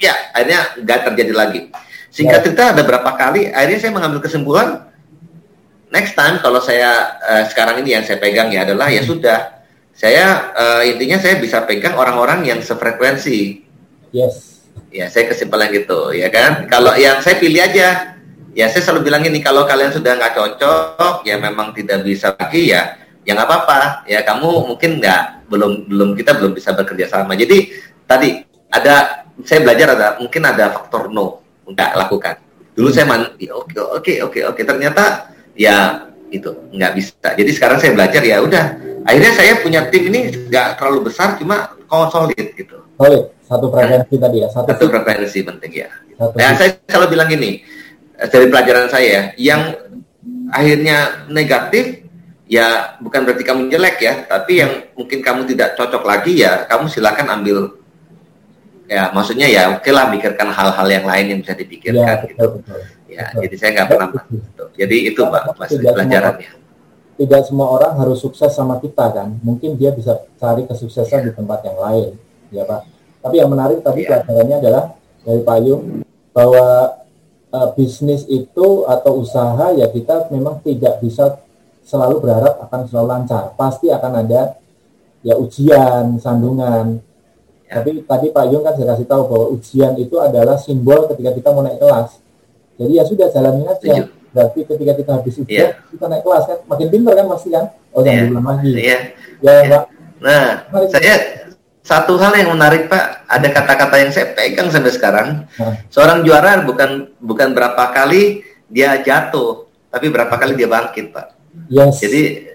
A: ya akhirnya nggak terjadi lagi. Singkat ya. cerita ada berapa kali akhirnya saya mengambil kesimpulan next time kalau saya uh, sekarang ini yang saya pegang ya adalah ya sudah. Saya uh, intinya saya bisa pegang orang-orang yang sefrekuensi.
B: Yes
A: Ya, saya kesimpulan gitu, ya kan? Kalau yang saya pilih aja, ya saya selalu bilang ini, kalau kalian sudah nggak cocok, ya memang tidak bisa lagi ya, ya nggak apa-apa. Ya kamu mungkin nggak, belum belum kita belum bisa bekerja sama. Jadi tadi ada, saya belajar ada mungkin ada faktor no, nggak lakukan. Dulu saya man, ya, oke oke oke oke, ternyata ya itu nggak bisa. Jadi sekarang saya belajar ya udah. Akhirnya saya punya tim ini nggak terlalu besar, cuma solid gitu.
B: Solid satu frekuensi tadi ya
A: satu, satu frekuensi penting ya. Satu nah, saya selalu bilang gini dari pelajaran saya yang akhirnya negatif ya bukan berarti kamu jelek ya tapi yang mungkin kamu tidak cocok lagi ya kamu silakan ambil. Ya maksudnya ya oke lah mikirkan hal-hal yang lain yang bisa dipikirkan ya, gitu. betul, ya betul. jadi saya nggak pernah gitu. jadi itu pak pelajarannya
B: tidak semua orang harus sukses sama kita kan mungkin dia bisa cari kesuksesan di tempat yang lain ya pak tapi yang menarik tadi yeah. pelajarannya adalah dari Pak Yung bahwa uh, bisnis itu atau usaha ya kita memang tidak bisa selalu berharap akan selalu lancar. Pasti akan ada ya ujian, sandungan. Ya. Tapi tadi Pak Yung kan saya kasih tahu bahwa ujian itu adalah simbol ketika kita mau naik kelas. Jadi ya sudah jalanin aja. Berarti ketika kita habis ujian, yeah. kita naik kelas kan, makin pintar kan pasti kan. Oh jangan yeah. diulang lagi.
A: Yeah. Ya, yeah. Pak. Nah, saya satu hal yang menarik Pak, ada kata-kata yang saya pegang sampai sekarang. Seorang juara bukan bukan berapa kali dia jatuh, tapi berapa kali dia bangkit Pak. Yes. Jadi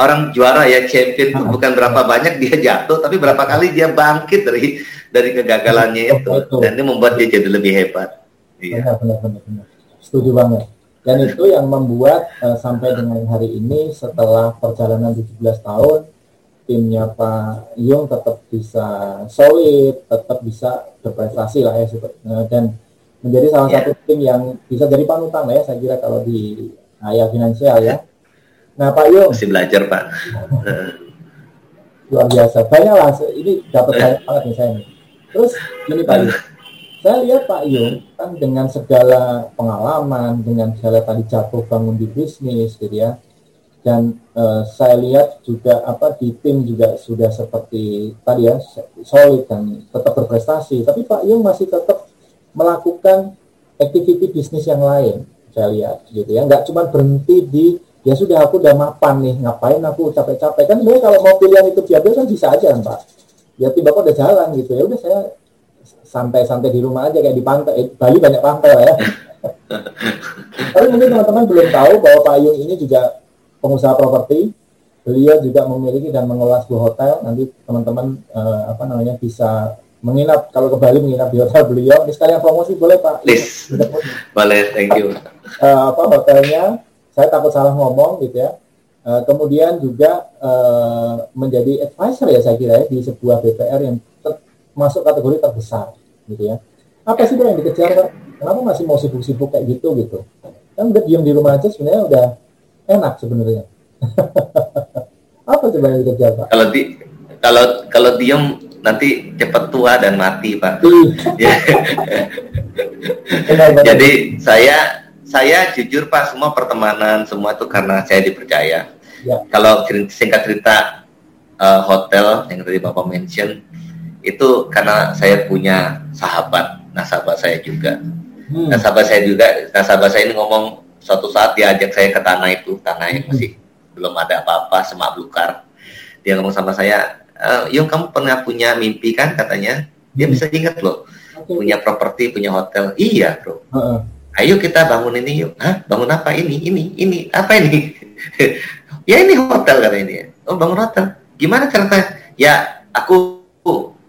A: orang juara ya champion bukan berapa banyak dia jatuh, tapi berapa kali dia bangkit dari dari kegagalannya itu, itu. dan ini membuat dia jadi lebih hebat.
B: Iya. Benar, benar, benar, Setuju banget. Dan itu yang membuat uh, sampai dengan hari ini setelah perjalanan 17 tahun timnya Pak Yung tetap bisa solid, tetap bisa berprestasi lah ya eh, dan menjadi salah yeah. satu tim yang bisa jadi panutan lah ya saya kira kalau di ayah finansial ya. Nah Pak Yung
A: masih belajar Pak.
B: luar biasa banyak lah ini dapat banyak banget nih saya. Terus ini Pak Yung, saya lihat Pak Yung kan dengan segala pengalaman, dengan segala tadi jatuh bangun di bisnis gitu ya, dan uh, saya lihat juga apa di tim juga sudah seperti tadi ya solid dan tetap berprestasi. Tapi Pak Yung masih tetap melakukan activity bisnis yang lain saya lihat gitu ya. Nggak cuma berhenti di ya sudah aku udah mapan nih ngapain aku capek-capek? Kan kalau mau pilihan itu diambil kan bisa aja kan Pak ya tiba tiba udah jalan gitu ya. Udah saya santai-santai di rumah aja kayak di pantai eh, Bali banyak pantai lah ya [laughs] tapi mungkin teman-teman belum tahu bahwa Pak Yung ini juga pengusaha properti. Beliau juga memiliki dan mengelola sebuah hotel. Nanti teman-teman uh, apa namanya bisa menginap kalau ke Bali menginap di hotel beliau. Ini sekalian promosi boleh Pak?
A: Please. boleh, thank you.
B: Uh, [laughs] apa hotelnya? Saya takut salah ngomong gitu ya. Uh, kemudian juga uh, menjadi advisor ya saya kira ya, di sebuah BPR yang masuk kategori terbesar gitu ya. apa sih yang dikejar pak? Kenapa masih mau sibuk-sibuk kayak gitu gitu? Kan udah diem di rumah aja sebenarnya udah enak sebenarnya. [laughs] Apa coba yang dikejar pak?
A: Kalau di kalau kalau diem nanti cepat tua dan mati pak. Iya. [laughs] jadi saya saya jujur pak semua pertemanan semua itu karena saya dipercaya. Ya. kalau singkat cerita uh, hotel yang tadi bapak mention itu karena saya punya sahabat nasabah saya juga hmm. nasabah saya juga nasabah saya ini ngomong suatu saat diajak saya ke tanah itu tanah yang hmm. masih hmm. belum ada apa-apa semak belukar dia ngomong sama saya e, Yung kamu pernah punya mimpi kan katanya dia hmm. bisa ingat loh okay. punya properti punya hotel iya bro uh -uh. ayo kita bangun ini yuk Hah? bangun apa ini ini ini apa ini [laughs] ya ini hotel katanya ini oh bangun hotel gimana caranya ya aku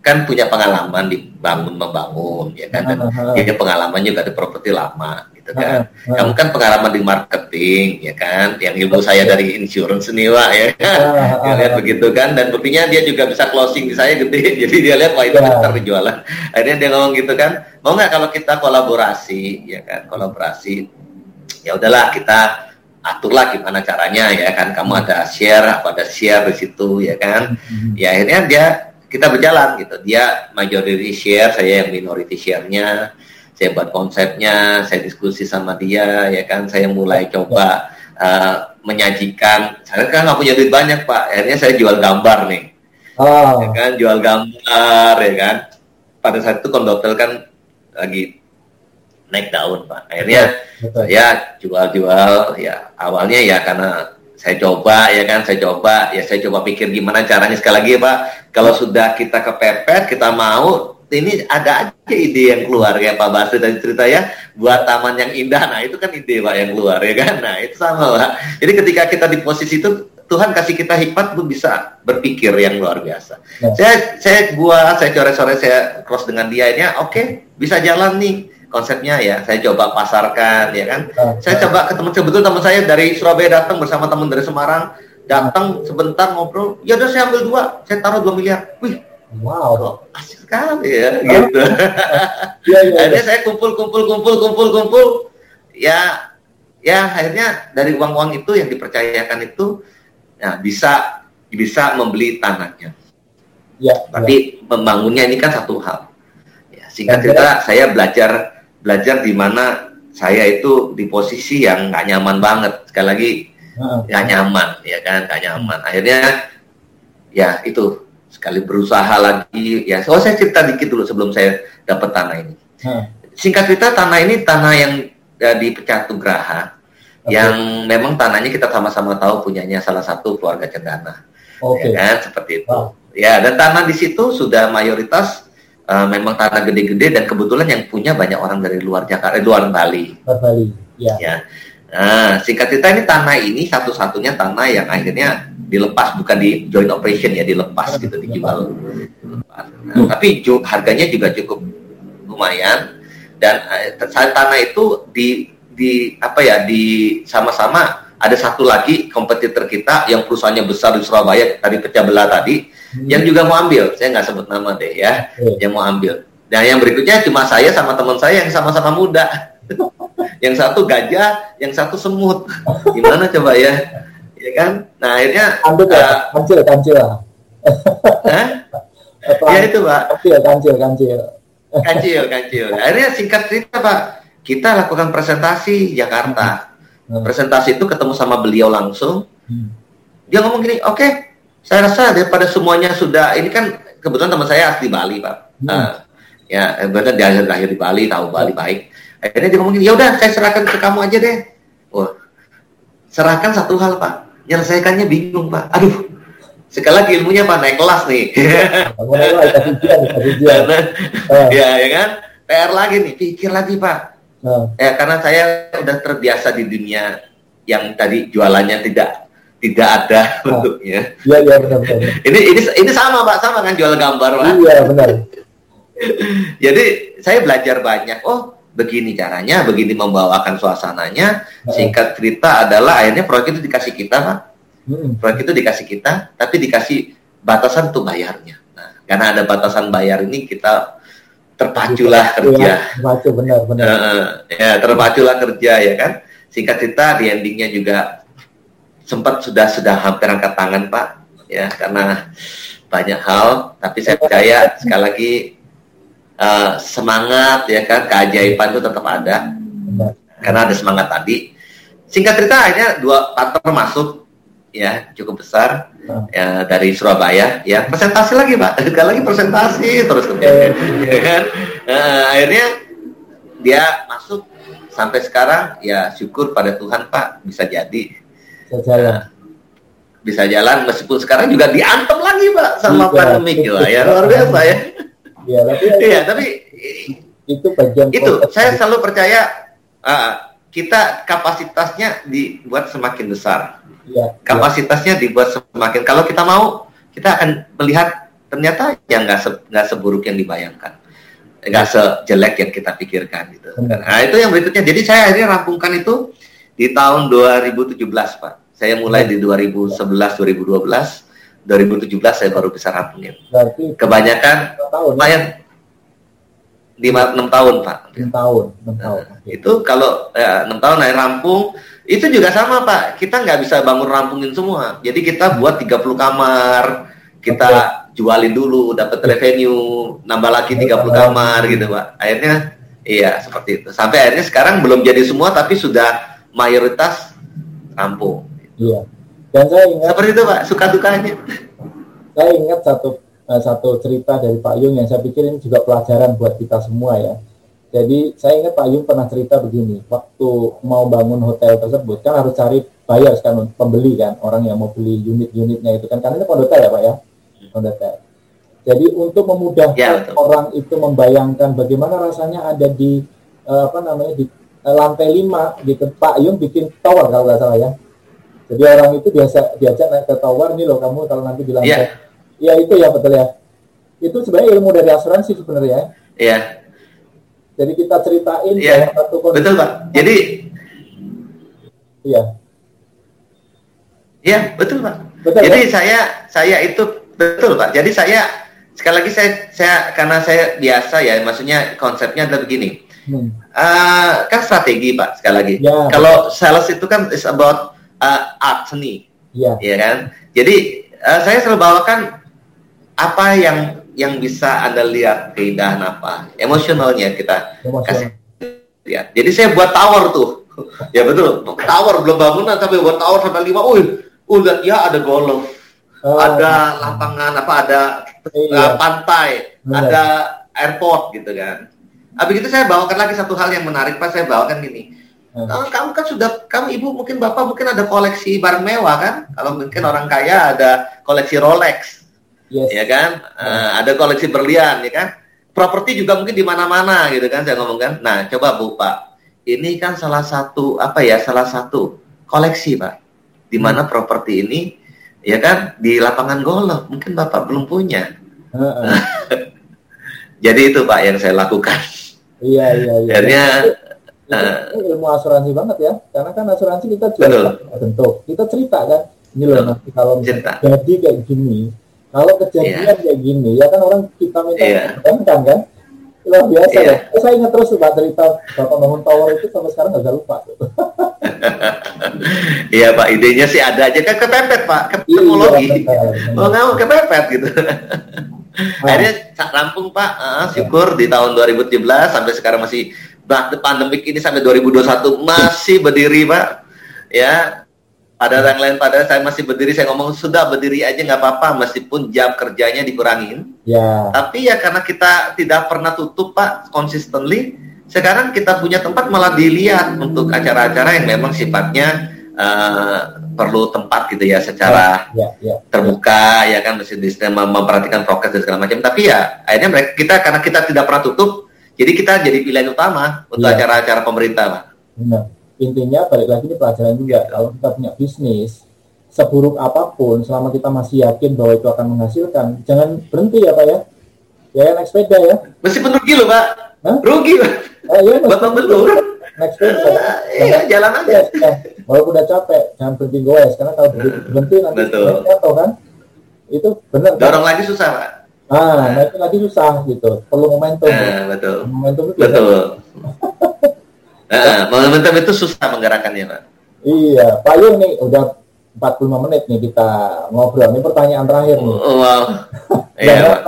A: kan punya pengalaman dibangun membangun ya kan dan uh, uh, pengalaman juga di properti lama gitu kan. Kamu kan pengalaman di marketing ya kan, yang ilmu saya dari insurance nih Wak ya. Kan? Uh, lihat begitu kan dan buktinya dia juga bisa closing di saya gede. [laughs] Jadi dia lihat wah itu uh, bentar jualan. Akhirnya dia ngomong gitu kan, mau nggak kalau kita kolaborasi ya kan, kolaborasi. Ya udahlah kita aturlah gimana caranya ya kan kamu ada share apa ada share di situ ya kan hmm. ya akhirnya dia kita berjalan gitu. Dia majority share, saya yang minority share-nya. Saya buat konsepnya, saya diskusi sama dia, ya kan. Saya mulai coba uh, menyajikan. Saya kan nggak punya duit banyak pak. Akhirnya saya jual gambar nih, oh. ya kan. Jual gambar, ya kan. Pada saat itu kondotel kan lagi naik daun pak. Akhirnya Betul. saya jual-jual. Ya awalnya ya karena saya coba ya kan? Saya coba. Ya saya coba pikir gimana caranya. Sekali lagi pak kalau sudah kita kepepet kita mau ini ada aja ide yang keluar. Ya Pak Basri tadi cerita ya. Buat taman yang indah. Nah itu kan ide pak yang keluar ya kan? Nah itu sama pak. Jadi ketika kita di posisi itu Tuhan kasih kita hikmat tuh bisa berpikir yang luar biasa. Ya. saya saya buat saya coret-coret saya cross dengan dia ini oke okay, bisa jalan nih konsepnya ya. Saya coba pasarkan ya kan? Uh, saya coba ketemu sebetulnya teman saya dari Surabaya datang bersama teman dari Semarang. Datang sebentar ngobrol. Ya udah saya ambil dua. Saya taruh dua miliar. Wih wow. asik sekali ya [laughs] gitu. Ya, ya, ya. akhirnya saya kumpul kumpul kumpul kumpul kumpul. Ya ya akhirnya dari uang uang itu yang dipercayakan itu ya bisa bisa membeli tanahnya. Ya, tapi ya. membangunnya ini kan satu hal. Ya, singkat cerita saya belajar belajar di mana saya itu di posisi yang nggak nyaman banget. Sekali lagi nggak nyaman ya kan? Nggak nyaman. Akhirnya ya itu sekali berusaha lagi ya. So saya cerita dikit dulu sebelum saya dapat tanah ini. Singkat cerita tanah ini tanah yang ya, di Pecatugraha okay. yang memang tanahnya kita sama-sama tahu punyanya salah satu keluarga cendana. Okay. ya kan? Seperti itu. Wow. ya dan tanah di situ sudah mayoritas uh, memang tanah gede-gede dan kebetulan yang punya banyak orang dari luar Jakarta, eh, luar Bali. Luar Bali, ya. ya. Nah, singkat cerita ini tanah ini satu-satunya tanah yang akhirnya dilepas bukan di joint operation ya dilepas gitu dijual. Nah, tapi harganya juga cukup lumayan dan uh, tanah itu di di apa ya di sama-sama ada satu lagi kompetitor kita yang perusahaannya besar di Surabaya tadi pecah belah tadi hmm. yang juga mau ambil. Saya nggak sebut nama deh ya hmm. yang mau ambil. Dan yang berikutnya cuma saya sama teman saya yang sama-sama muda. [laughs] Yang satu gajah yang satu semut. Gimana coba ya? Ya kan? Nah akhirnya
B: ambil ya? uh, kancil kancil
A: ya? Itu pak.
B: Kancil kancil kancil
A: kancil kancil. Akhirnya singkat cerita pak. Kita lakukan presentasi Jakarta hmm. presentasi itu ketemu sama beliau langsung. Hmm. dia ngomong gini oke okay, saya rasa daripada semuanya sudah ini kan kebetulan teman saya asli Bali pak. Hmm. uh, ya berarti dia lahir di Bali tahu Bali baik. Akhirnya dia ngomong ya udah saya serahkan ke kamu aja deh. Wah serahkan satu hal pak. Nyelesaikannya bingung pak. Aduh sekali lagi ilmunya pak naik kelas nih. [laughs] Ya ya kan? PR lagi nih pikir lagi pak ya karena saya udah terbiasa di dunia yang tadi jualannya tidak tidak ada oh. bentuknya. Iya iya benar benar. ini ini ini sama Pak, sama kan jual gambar Pak.
B: Iya benar. [laughs]
A: Jadi saya belajar banyak. Oh, begini caranya, begini membawakan suasananya. Singkat cerita adalah akhirnya proyek itu dikasih kita, Pak. Hmm. Proyek itu dikasih kita, tapi dikasih batasan untuk bayarnya. Nah, karena ada batasan bayar ini kita terpaculah kerja.
B: Terpacu benar benar.
A: Uh, ya terpaculah kerja ya kan. Singkat cerita di endingnya juga sempat sudah sudah hampir angkat tangan Pak ya karena banyak hal. Tapi saya percaya sekali lagi uh, semangat ya kan keajaiban itu tetap ada benar. karena ada semangat tadi. Singkat cerita akhirnya dua partner masuk ya cukup besar ya dari Surabaya ya. Presentasi lagi pak. [laughs] Sekali lagi presentasi terus kemudian. Ya [laughs] kan? Nah, akhirnya dia masuk. Sampai sekarang ya syukur pada Tuhan pak bisa jadi.
B: Bisa jalan. Nah,
A: bisa jalan meskipun sekarang juga diantem lagi pak sama ya, pandemi gitu ya. Luar biasa ya.
B: Ya tapi
A: iya tapi
B: itu bagian
A: itu saya selalu percaya uh, kita kapasitasnya dibuat semakin besar. Ya, kapasitasnya ya. dibuat semakin. Kalau kita mau kita akan melihat ternyata yang nggak se, seburuk yang dibayangkan. Nggak sejelek yang kita pikirkan gitu. Nah itu yang berikutnya. Jadi saya akhirnya rampungkan itu di tahun 2017 pak. Saya mulai di 2011 2012 2017 saya baru bisa rampungin. Berarti kebanyakan tahun, lumayan lima enam tahun pak
B: enam tahun enam tahun
A: nah, itu kalau ya, enam tahun akhir rampung itu juga sama Pak, kita nggak bisa bangun rampungin semua. Jadi kita buat 30 kamar, kita okay. jualin dulu, dapat revenue, nambah lagi 30 kamar gitu Pak. Akhirnya iya seperti itu. Sampai akhirnya sekarang belum jadi semua tapi sudah mayoritas rampung.
B: Iya. Dan saya ingat
A: seperti itu Pak, suka dukanya.
B: Saya ingat satu eh, satu cerita dari Pak Yung yang saya pikir ini juga pelajaran buat kita semua ya jadi saya ingat Pak Yung pernah cerita begini, waktu mau bangun hotel tersebut kan harus cari bayar kan pembeli kan, orang yang mau beli unit-unitnya itu kan, karena ini kondotel ya Pak ya, kondotel. Jadi untuk memudahkan ya, orang itu membayangkan bagaimana rasanya ada di uh, apa namanya di uh, lantai lima gitu, Pak Yung bikin tower kalau nggak salah ya. Jadi orang itu biasa diajak naik ke tower nih loh kamu kalau nanti di lantai. Iya ya, itu ya betul ya. Itu sebenarnya ilmu dari asuransi sebenarnya.
A: Iya
B: jadi kita ceritain
A: ya, satu kondisi. Betul, Pak. Jadi
B: Iya.
A: Iya, betul, Pak. Betul, Jadi ya? saya saya itu betul, Pak. Jadi saya sekali lagi saya saya karena saya biasa ya, maksudnya konsepnya adalah begini. Hmm. Uh, kan strategi, Pak, sekali lagi. Ya, Kalau sales itu kan is about uh, art seni. Iya. Ya kan? Jadi uh, saya selalu bawakan apa yang yang bisa Anda lihat keindahan apa, emosionalnya kita Emosional. kasih lihat. Jadi saya buat tower tuh. [laughs] ya betul, tower belum bangunan tapi buat tower sampai lima. Uy, udah ya ada golf, oh. ada lapangan apa, ada iya. uh, pantai, Benar. ada airport gitu kan. Habis itu saya bawakan lagi satu hal yang menarik, Pak. Saya bawakan gini. Hmm. Kamu kan sudah, kamu ibu mungkin bapak mungkin ada koleksi barang mewah kan? Kalau mungkin orang kaya ada koleksi Rolex, yes. ya kan? Uh, ada koleksi berlian, ya kan? Properti juga mungkin di mana-mana, gitu kan? Saya ngomong kan. Nah, coba Bu Pak, ini kan salah satu apa ya? Salah satu koleksi Pak, di mana hmm. properti ini, ya kan? Di lapangan golf, mungkin Bapak belum punya. Uh -uh. [laughs] Jadi itu Pak yang saya lakukan.
B: Iya iya iya.
A: Akhirnya
B: uh, ilmu asuransi banget ya, karena kan asuransi kita juga bentuk, kita cerita kan, ini loh nanti kalau cerita. jadi kayak gini, kalau kejadian yeah. kayak gini, ya kan orang kita minta yeah. kan kan? Luar biasa yeah. ya. Saya ingat terus Pak cerita Bapak bangun tower itu sampai sekarang nggak lupa. [laughs]
A: Iya Pak, idenya sih ada aja kan kepepet Pak, ke teknologi. Iya, oh nggak mau kepepet gitu. Nah. Akhirnya rampung Pak, uh, syukur di tahun 2017 sampai sekarang masih pandemik ini sampai 2021 masih berdiri Pak. Ya, ada yang lain pada saya masih berdiri, saya ngomong sudah berdiri aja nggak apa-apa meskipun jam kerjanya dikurangin. Ya. Tapi ya karena kita tidak pernah tutup Pak consistently, sekarang kita punya tempat malah dilihat untuk acara-acara yang memang sifatnya uh, perlu tempat gitu ya secara ya, ya, ya. terbuka ya kan mesti memperhatikan prokes dan segala macam. Tapi ya akhirnya mereka kita karena kita tidak pernah tutup, jadi kita jadi pilihan utama untuk ya. acara-acara pemerintah Pak.
B: Benar intinya balik lagi ini pelajaran juga kalau kita punya bisnis seburuk apa pun selama kita masih yakin bahwa itu akan menghasilkan jangan berhenti ya pak ya. Ya naik sepeda ya.
A: Meskipun rugi loh pak. Hah? rugi pak. Eh, iya, bapak belum
B: naik sepeda [laughs]
A: iya jalan aja.
B: Ya, walaupun udah capek jangan berhenti goes karena kalau berhenti, berhenti nanti jatuh kan? Itu benar
A: dorong kan? lagi susah pak.
B: Ah, nah. itu lagi susah gitu. Perlu momentum.
A: Nah, betul.
B: Momentum
A: itu betul. Nah, momentum itu susah menggerakkannya, Pak.
B: Iya, Pak Yung nih udah 45 menit nih kita ngobrol. Ini pertanyaan terakhir nih.
A: Oh, wow. [laughs] iya,
B: Pak.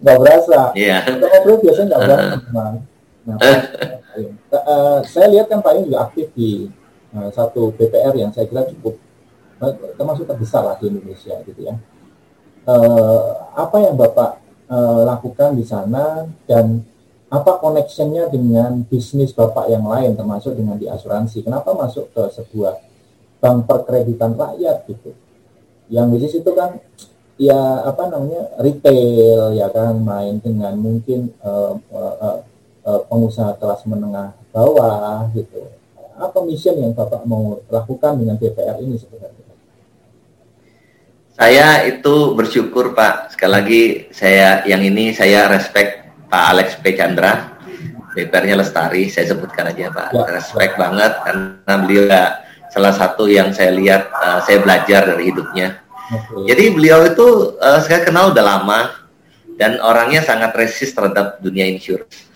B: Nggak berasa.
A: Iya.
B: Kita ngobrol biasanya nggak berasa, teman. Nah, [laughs] uh, saya lihat kan Pak Yung juga aktif di uh, satu BPR yang saya kira cukup uh, termasuk terbesar lah di Indonesia gitu ya. Uh, apa yang Bapak uh, lakukan di sana dan apa connectionnya dengan bisnis Bapak yang lain termasuk dengan di asuransi? Kenapa masuk ke sebuah bank perkreditan rakyat gitu? Yang bisnis itu kan ya apa namanya retail ya kan main dengan mungkin uh, uh, uh, pengusaha kelas menengah bawah gitu. Apa mission yang Bapak mau lakukan dengan DPR ini sebenarnya?
A: Saya itu bersyukur Pak. Sekali lagi saya yang ini saya respect Pak Alex P. Chandra. DPR-nya Lestari, saya sebutkan aja Pak. Ya, respect ya. banget karena beliau salah satu yang saya lihat, uh, saya belajar dari hidupnya. Okay. Jadi beliau itu uh, saya kenal udah lama dan orangnya sangat resist terhadap dunia insurance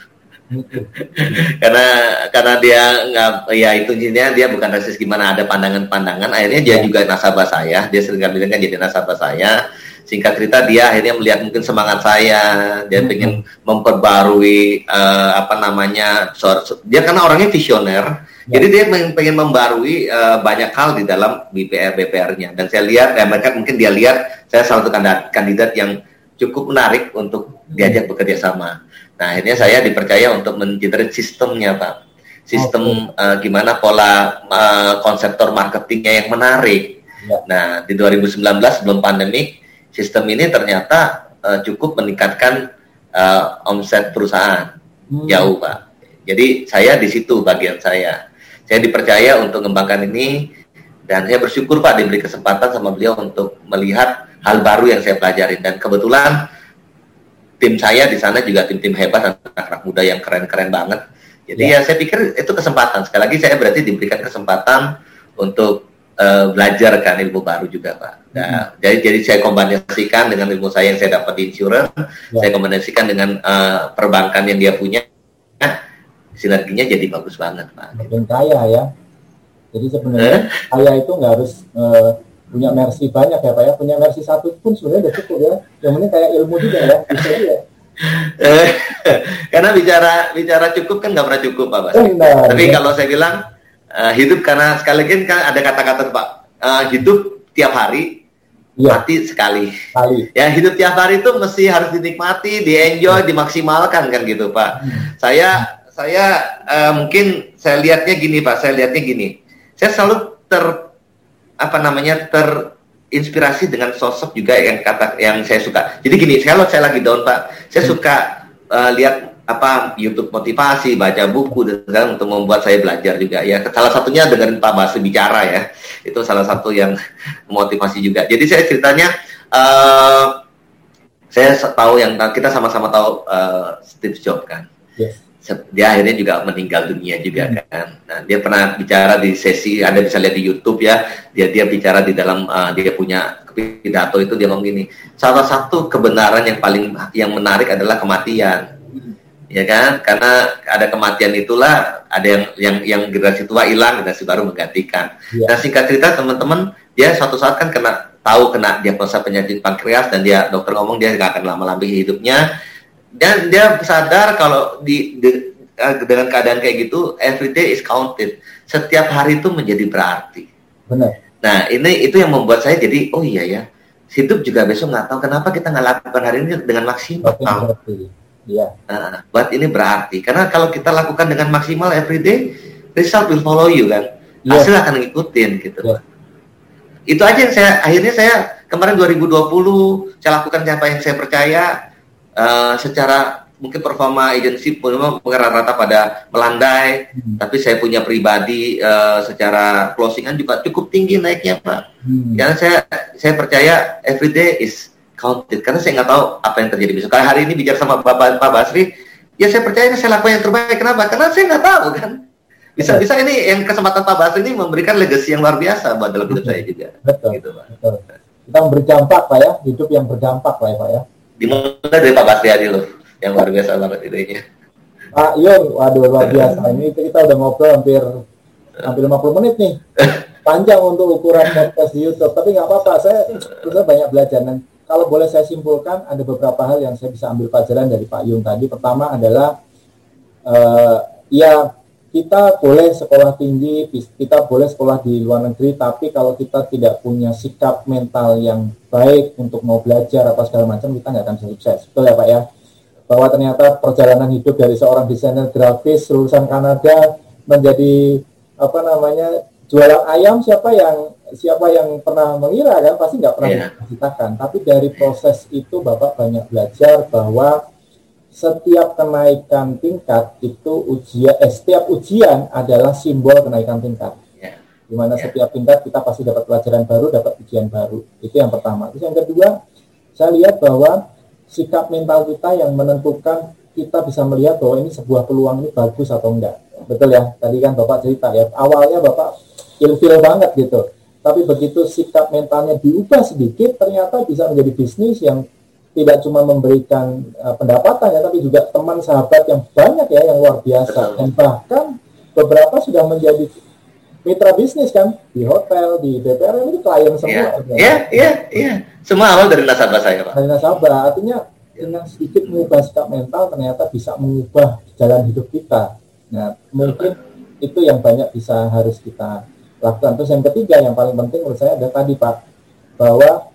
A: [laughs] karena karena dia nggak ya itu intinya dia bukan rasis gimana ada pandangan-pandangan akhirnya dia ya. juga nasabah saya dia sering kali kan jadi nasabah saya singkat cerita dia akhirnya melihat mungkin semangat saya dia hmm. pengen memperbarui uh, apa namanya dia karena orangnya visioner ya. jadi dia pengen, pengen membarui uh, banyak hal di dalam BPR BPR-nya dan saya lihat ya mereka mungkin dia lihat saya salah satu kandidat, kandidat yang cukup menarik untuk diajak bekerja sama Nah, akhirnya saya dipercaya untuk mengenerate sistemnya, Pak. Sistem okay. uh, eh, gimana pola uh, konseptor marketingnya yang menarik. Ya. Nah, di 2019 sebelum pandemi, sistem ini ternyata uh, cukup meningkatkan uh, omset perusahaan. Hmm. Jauh, Pak. Jadi saya di situ bagian saya. Saya dipercaya untuk mengembangkan ini dan saya bersyukur Pak diberi kesempatan sama beliau untuk melihat hal baru yang saya pelajari dan kebetulan tim saya di sana juga tim-tim hebat anak-anak muda yang keren-keren banget. Jadi ya. ya saya pikir itu kesempatan. Sekali lagi saya berarti diberikan kesempatan untuk uh, belajar kan ilmu baru juga pak. Nah, hmm. jadi jadi saya kombinasikan dengan ilmu saya yang saya dapat di insurance, ya. saya kombinasikan dengan uh, perbankan yang dia punya. Nah, sinerginya jadi bagus banget pak.
B: Makin kaya ya. Jadi sebenarnya eh? kaya itu nggak harus uh, punya mercy banyak ya Pak ya punya mercy satu pun sebenarnya udah cukup ya yang ini kayak ilmu juga ya bisa [laughs] [laughs] ya
A: karena bicara bicara cukup kan nggak pernah cukup Pak Bas. Tapi ya. kalau saya bilang uh, hidup karena sekali lagi kan ada kata-kata Pak uh, hidup tiap hari ya. mati sekali. Kali. Ya hidup tiap hari itu mesti harus dinikmati, dienjoy, dimaksimalkan kan gitu Pak. Hmm. Saya saya uh, mungkin saya lihatnya gini Pak, saya lihatnya gini. Saya selalu ter apa namanya terinspirasi dengan sosok juga yang kata yang saya suka. Jadi gini, kalau saya lagi down pak, saya hmm. suka uh, lihat apa YouTube motivasi, baca buku dan untuk membuat saya belajar juga ya. Salah satunya dengerin Pak Basu bicara ya, itu salah satu yang [laughs] motivasi juga. Jadi saya ceritanya. Uh, saya tahu yang kita sama-sama tahu uh, Steve Jobs kan. Yes dia akhirnya juga meninggal dunia juga hmm. kan. Nah, dia pernah bicara di sesi Anda bisa lihat di YouTube ya. Dia dia bicara di dalam uh, dia punya pidato itu dia ngomong gini. Salah satu kebenaran yang paling yang menarik adalah kematian. Ya kan? Karena ada kematian itulah ada yang yang yang generasi tua hilang, generasi baru menggantikan. Ya. Nah, singkat cerita teman-teman, dia suatu saat kan kena tahu kena diagnosa penyakit pankreas dan dia dokter ngomong dia nggak akan lama-lama hidupnya dan dia sadar kalau di, di eh, dengan keadaan kayak gitu every day is counted setiap hari itu menjadi berarti benar nah ini itu yang membuat saya jadi oh iya ya hidup juga besok nggak tahu kenapa kita nggak lakukan hari ini dengan maksimal Iya. Nah, buat ini berarti karena kalau kita lakukan dengan maksimal every day result will follow you kan yeah. hasil akan ngikutin gitu yeah. itu aja yang saya akhirnya saya kemarin 2020 saya lakukan apa yang saya percaya uh, secara mungkin performa agensi pun rata-rata pada melandai, hmm. tapi saya punya pribadi uh, secara closingan juga cukup tinggi naiknya pak. Hmm. Karena saya saya percaya everyday is counted karena saya nggak tahu apa yang terjadi besok. Kayak hari ini bicara sama Bapak Pak Basri, ya saya percaya ini saya lakukan yang terbaik. Kenapa? Karena saya nggak tahu kan. Bisa-bisa ini yang kesempatan Pak Basri ini memberikan legacy yang luar biasa buat dalam hidup saya juga.
B: Betul. Gitu, Pak. Betul. Kita memberi dampak Pak ya, hidup yang berdampak Pak ya Pak ya.
A: dimulai dari Pak Basri Adi loh yang luar biasa banget idenya
B: Pak Yun waduh luar biasa ini kita udah ngobrol hampir hampir 50 menit nih [laughs] panjang untuk ukuran podcast di YouTube tapi nggak apa-apa saya saya banyak belajar dan kalau boleh saya simpulkan ada beberapa hal yang saya bisa ambil pelajaran dari Pak Yung tadi pertama adalah uh, ya kita boleh sekolah tinggi, kita boleh sekolah di luar negeri, tapi kalau kita tidak punya sikap mental yang baik untuk mau belajar apa segala macam, kita nggak akan sukses. Betul ya Pak ya? Bahwa ternyata perjalanan hidup dari seorang desainer grafis lulusan Kanada menjadi apa namanya jualan ayam siapa yang siapa yang pernah mengira kan pasti nggak pernah yeah. Iya. tapi dari proses itu bapak banyak belajar bahwa setiap kenaikan tingkat itu ujian eh, setiap ujian adalah simbol kenaikan tingkat. Yeah. Di mana yeah. setiap tingkat kita pasti dapat pelajaran baru, dapat ujian baru. Itu yang pertama. Terus yang kedua, saya lihat bahwa sikap mental kita yang menentukan kita bisa melihat bahwa ini sebuah peluang ini bagus atau enggak. Betul ya? Tadi kan Bapak cerita ya, awalnya Bapak ilfil banget gitu. Tapi begitu sikap mentalnya diubah sedikit, ternyata bisa menjadi bisnis yang tidak cuma memberikan uh, pendapatan ya, tapi juga teman sahabat yang banyak ya yang luar biasa dan bahkan beberapa sudah menjadi mitra bisnis kan di hotel di BPR ini klien semua.
A: Iya iya iya ya. semua awal dari nasabah saya pak.
B: Dari nasabah artinya dengan sedikit mengubah sikap mental ternyata bisa mengubah jalan hidup kita. Nah mungkin itu yang banyak bisa harus kita lakukan. Terus yang ketiga yang paling penting menurut saya ada tadi pak bahwa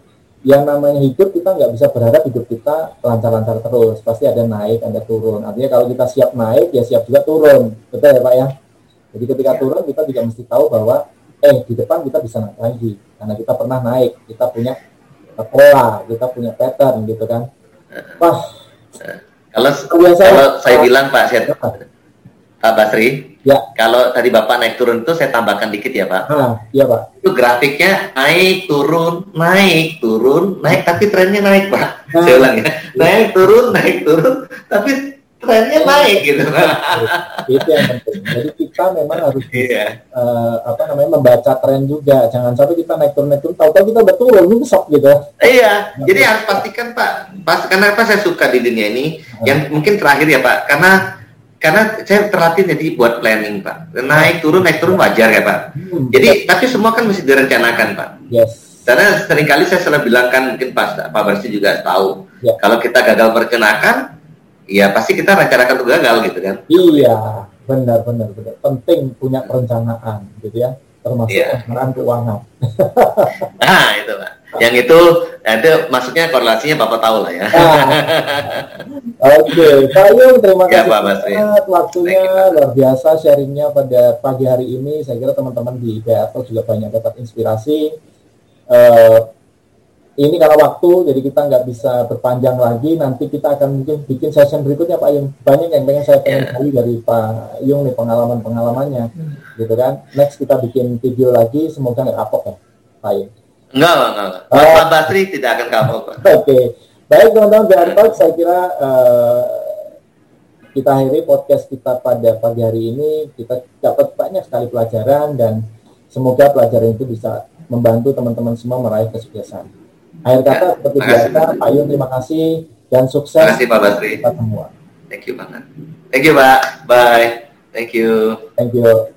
B: yang namanya hidup kita nggak bisa berharap hidup kita lancar-lancar terus. Pasti ada naik ada turun. Artinya kalau kita siap naik ya siap juga turun. Betul ya pak ya? Jadi ketika ya. turun kita juga mesti tahu bahwa eh di depan kita bisa naik lagi. Karena kita pernah naik kita punya pola kita punya pattern gitu kan?
A: Wah. Kalau kalau saya bilang pak saya Pak Basri. Ya. Kalau tadi Bapak naik turun itu saya tambahkan dikit ya Pak.
B: Ah, iya Pak.
A: Itu grafiknya naik turun naik turun naik tapi trennya naik Pak. Nah. Saya ulang ya. Naik turun naik turun tapi trennya naik gitu.
B: Itu yang penting. Jadi kita memang harus iya. uh, apa namanya membaca tren juga. Jangan sampai kita naik turun naik turun tahu-tahu kita turun nyungsok gitu.
A: Iya. Nah, Jadi harus pastikan Pak. Pas karena apa saya suka di dunia ini nah. yang mungkin terakhir ya Pak karena karena saya terlatih jadi buat planning pak naik turun naik turun wajar ya pak hmm. jadi tapi semua kan mesti direncanakan pak
B: yes.
A: karena sering kali saya selalu bilangkan mungkin pas Pak Barsi juga tahu yeah. kalau kita gagal merencanakan ya pasti kita rencanakan untuk gagal gitu kan
B: iya benar benar benar penting punya perencanaan gitu ya termasuk yeah. keuangan [laughs]
A: nah itu pak yang itu itu maksudnya korelasinya bapak tahu lah ya.
B: Ah. [laughs] oke okay. Pak Yung terima ya, kasih ya, banget waktunya. Luar biasa sharingnya pada pagi hari ini. Saya kira teman-teman di BATO juga banyak dapat inspirasi. Uh, ini karena waktu jadi kita nggak bisa berpanjang lagi. Nanti kita akan mungkin bikin session berikutnya Pak Yung banyak yang pengen saya pengen yeah. dari Pak Yung nih pengalaman pengalamannya gitu kan? Next kita bikin video lagi. Semoga nggak kapok ya Pak Yung
A: Enggak, enggak, enggak. Uh, Pak Basri tidak akan kapok. Oke.
B: Okay. Baik teman-teman Biar Talk, saya kira uh, kita akhiri podcast kita pada pagi hari ini. Kita dapat banyak sekali pelajaran dan semoga pelajaran itu bisa membantu teman-teman semua meraih kesuksesan. Akhir kata ya, seperti biasa, Pak Yun terima kasih dan sukses.
A: Terima kasih Pak Basri. Kita semua. Thank you banget. Thank you Pak. Bye. Thank you.
B: Thank you.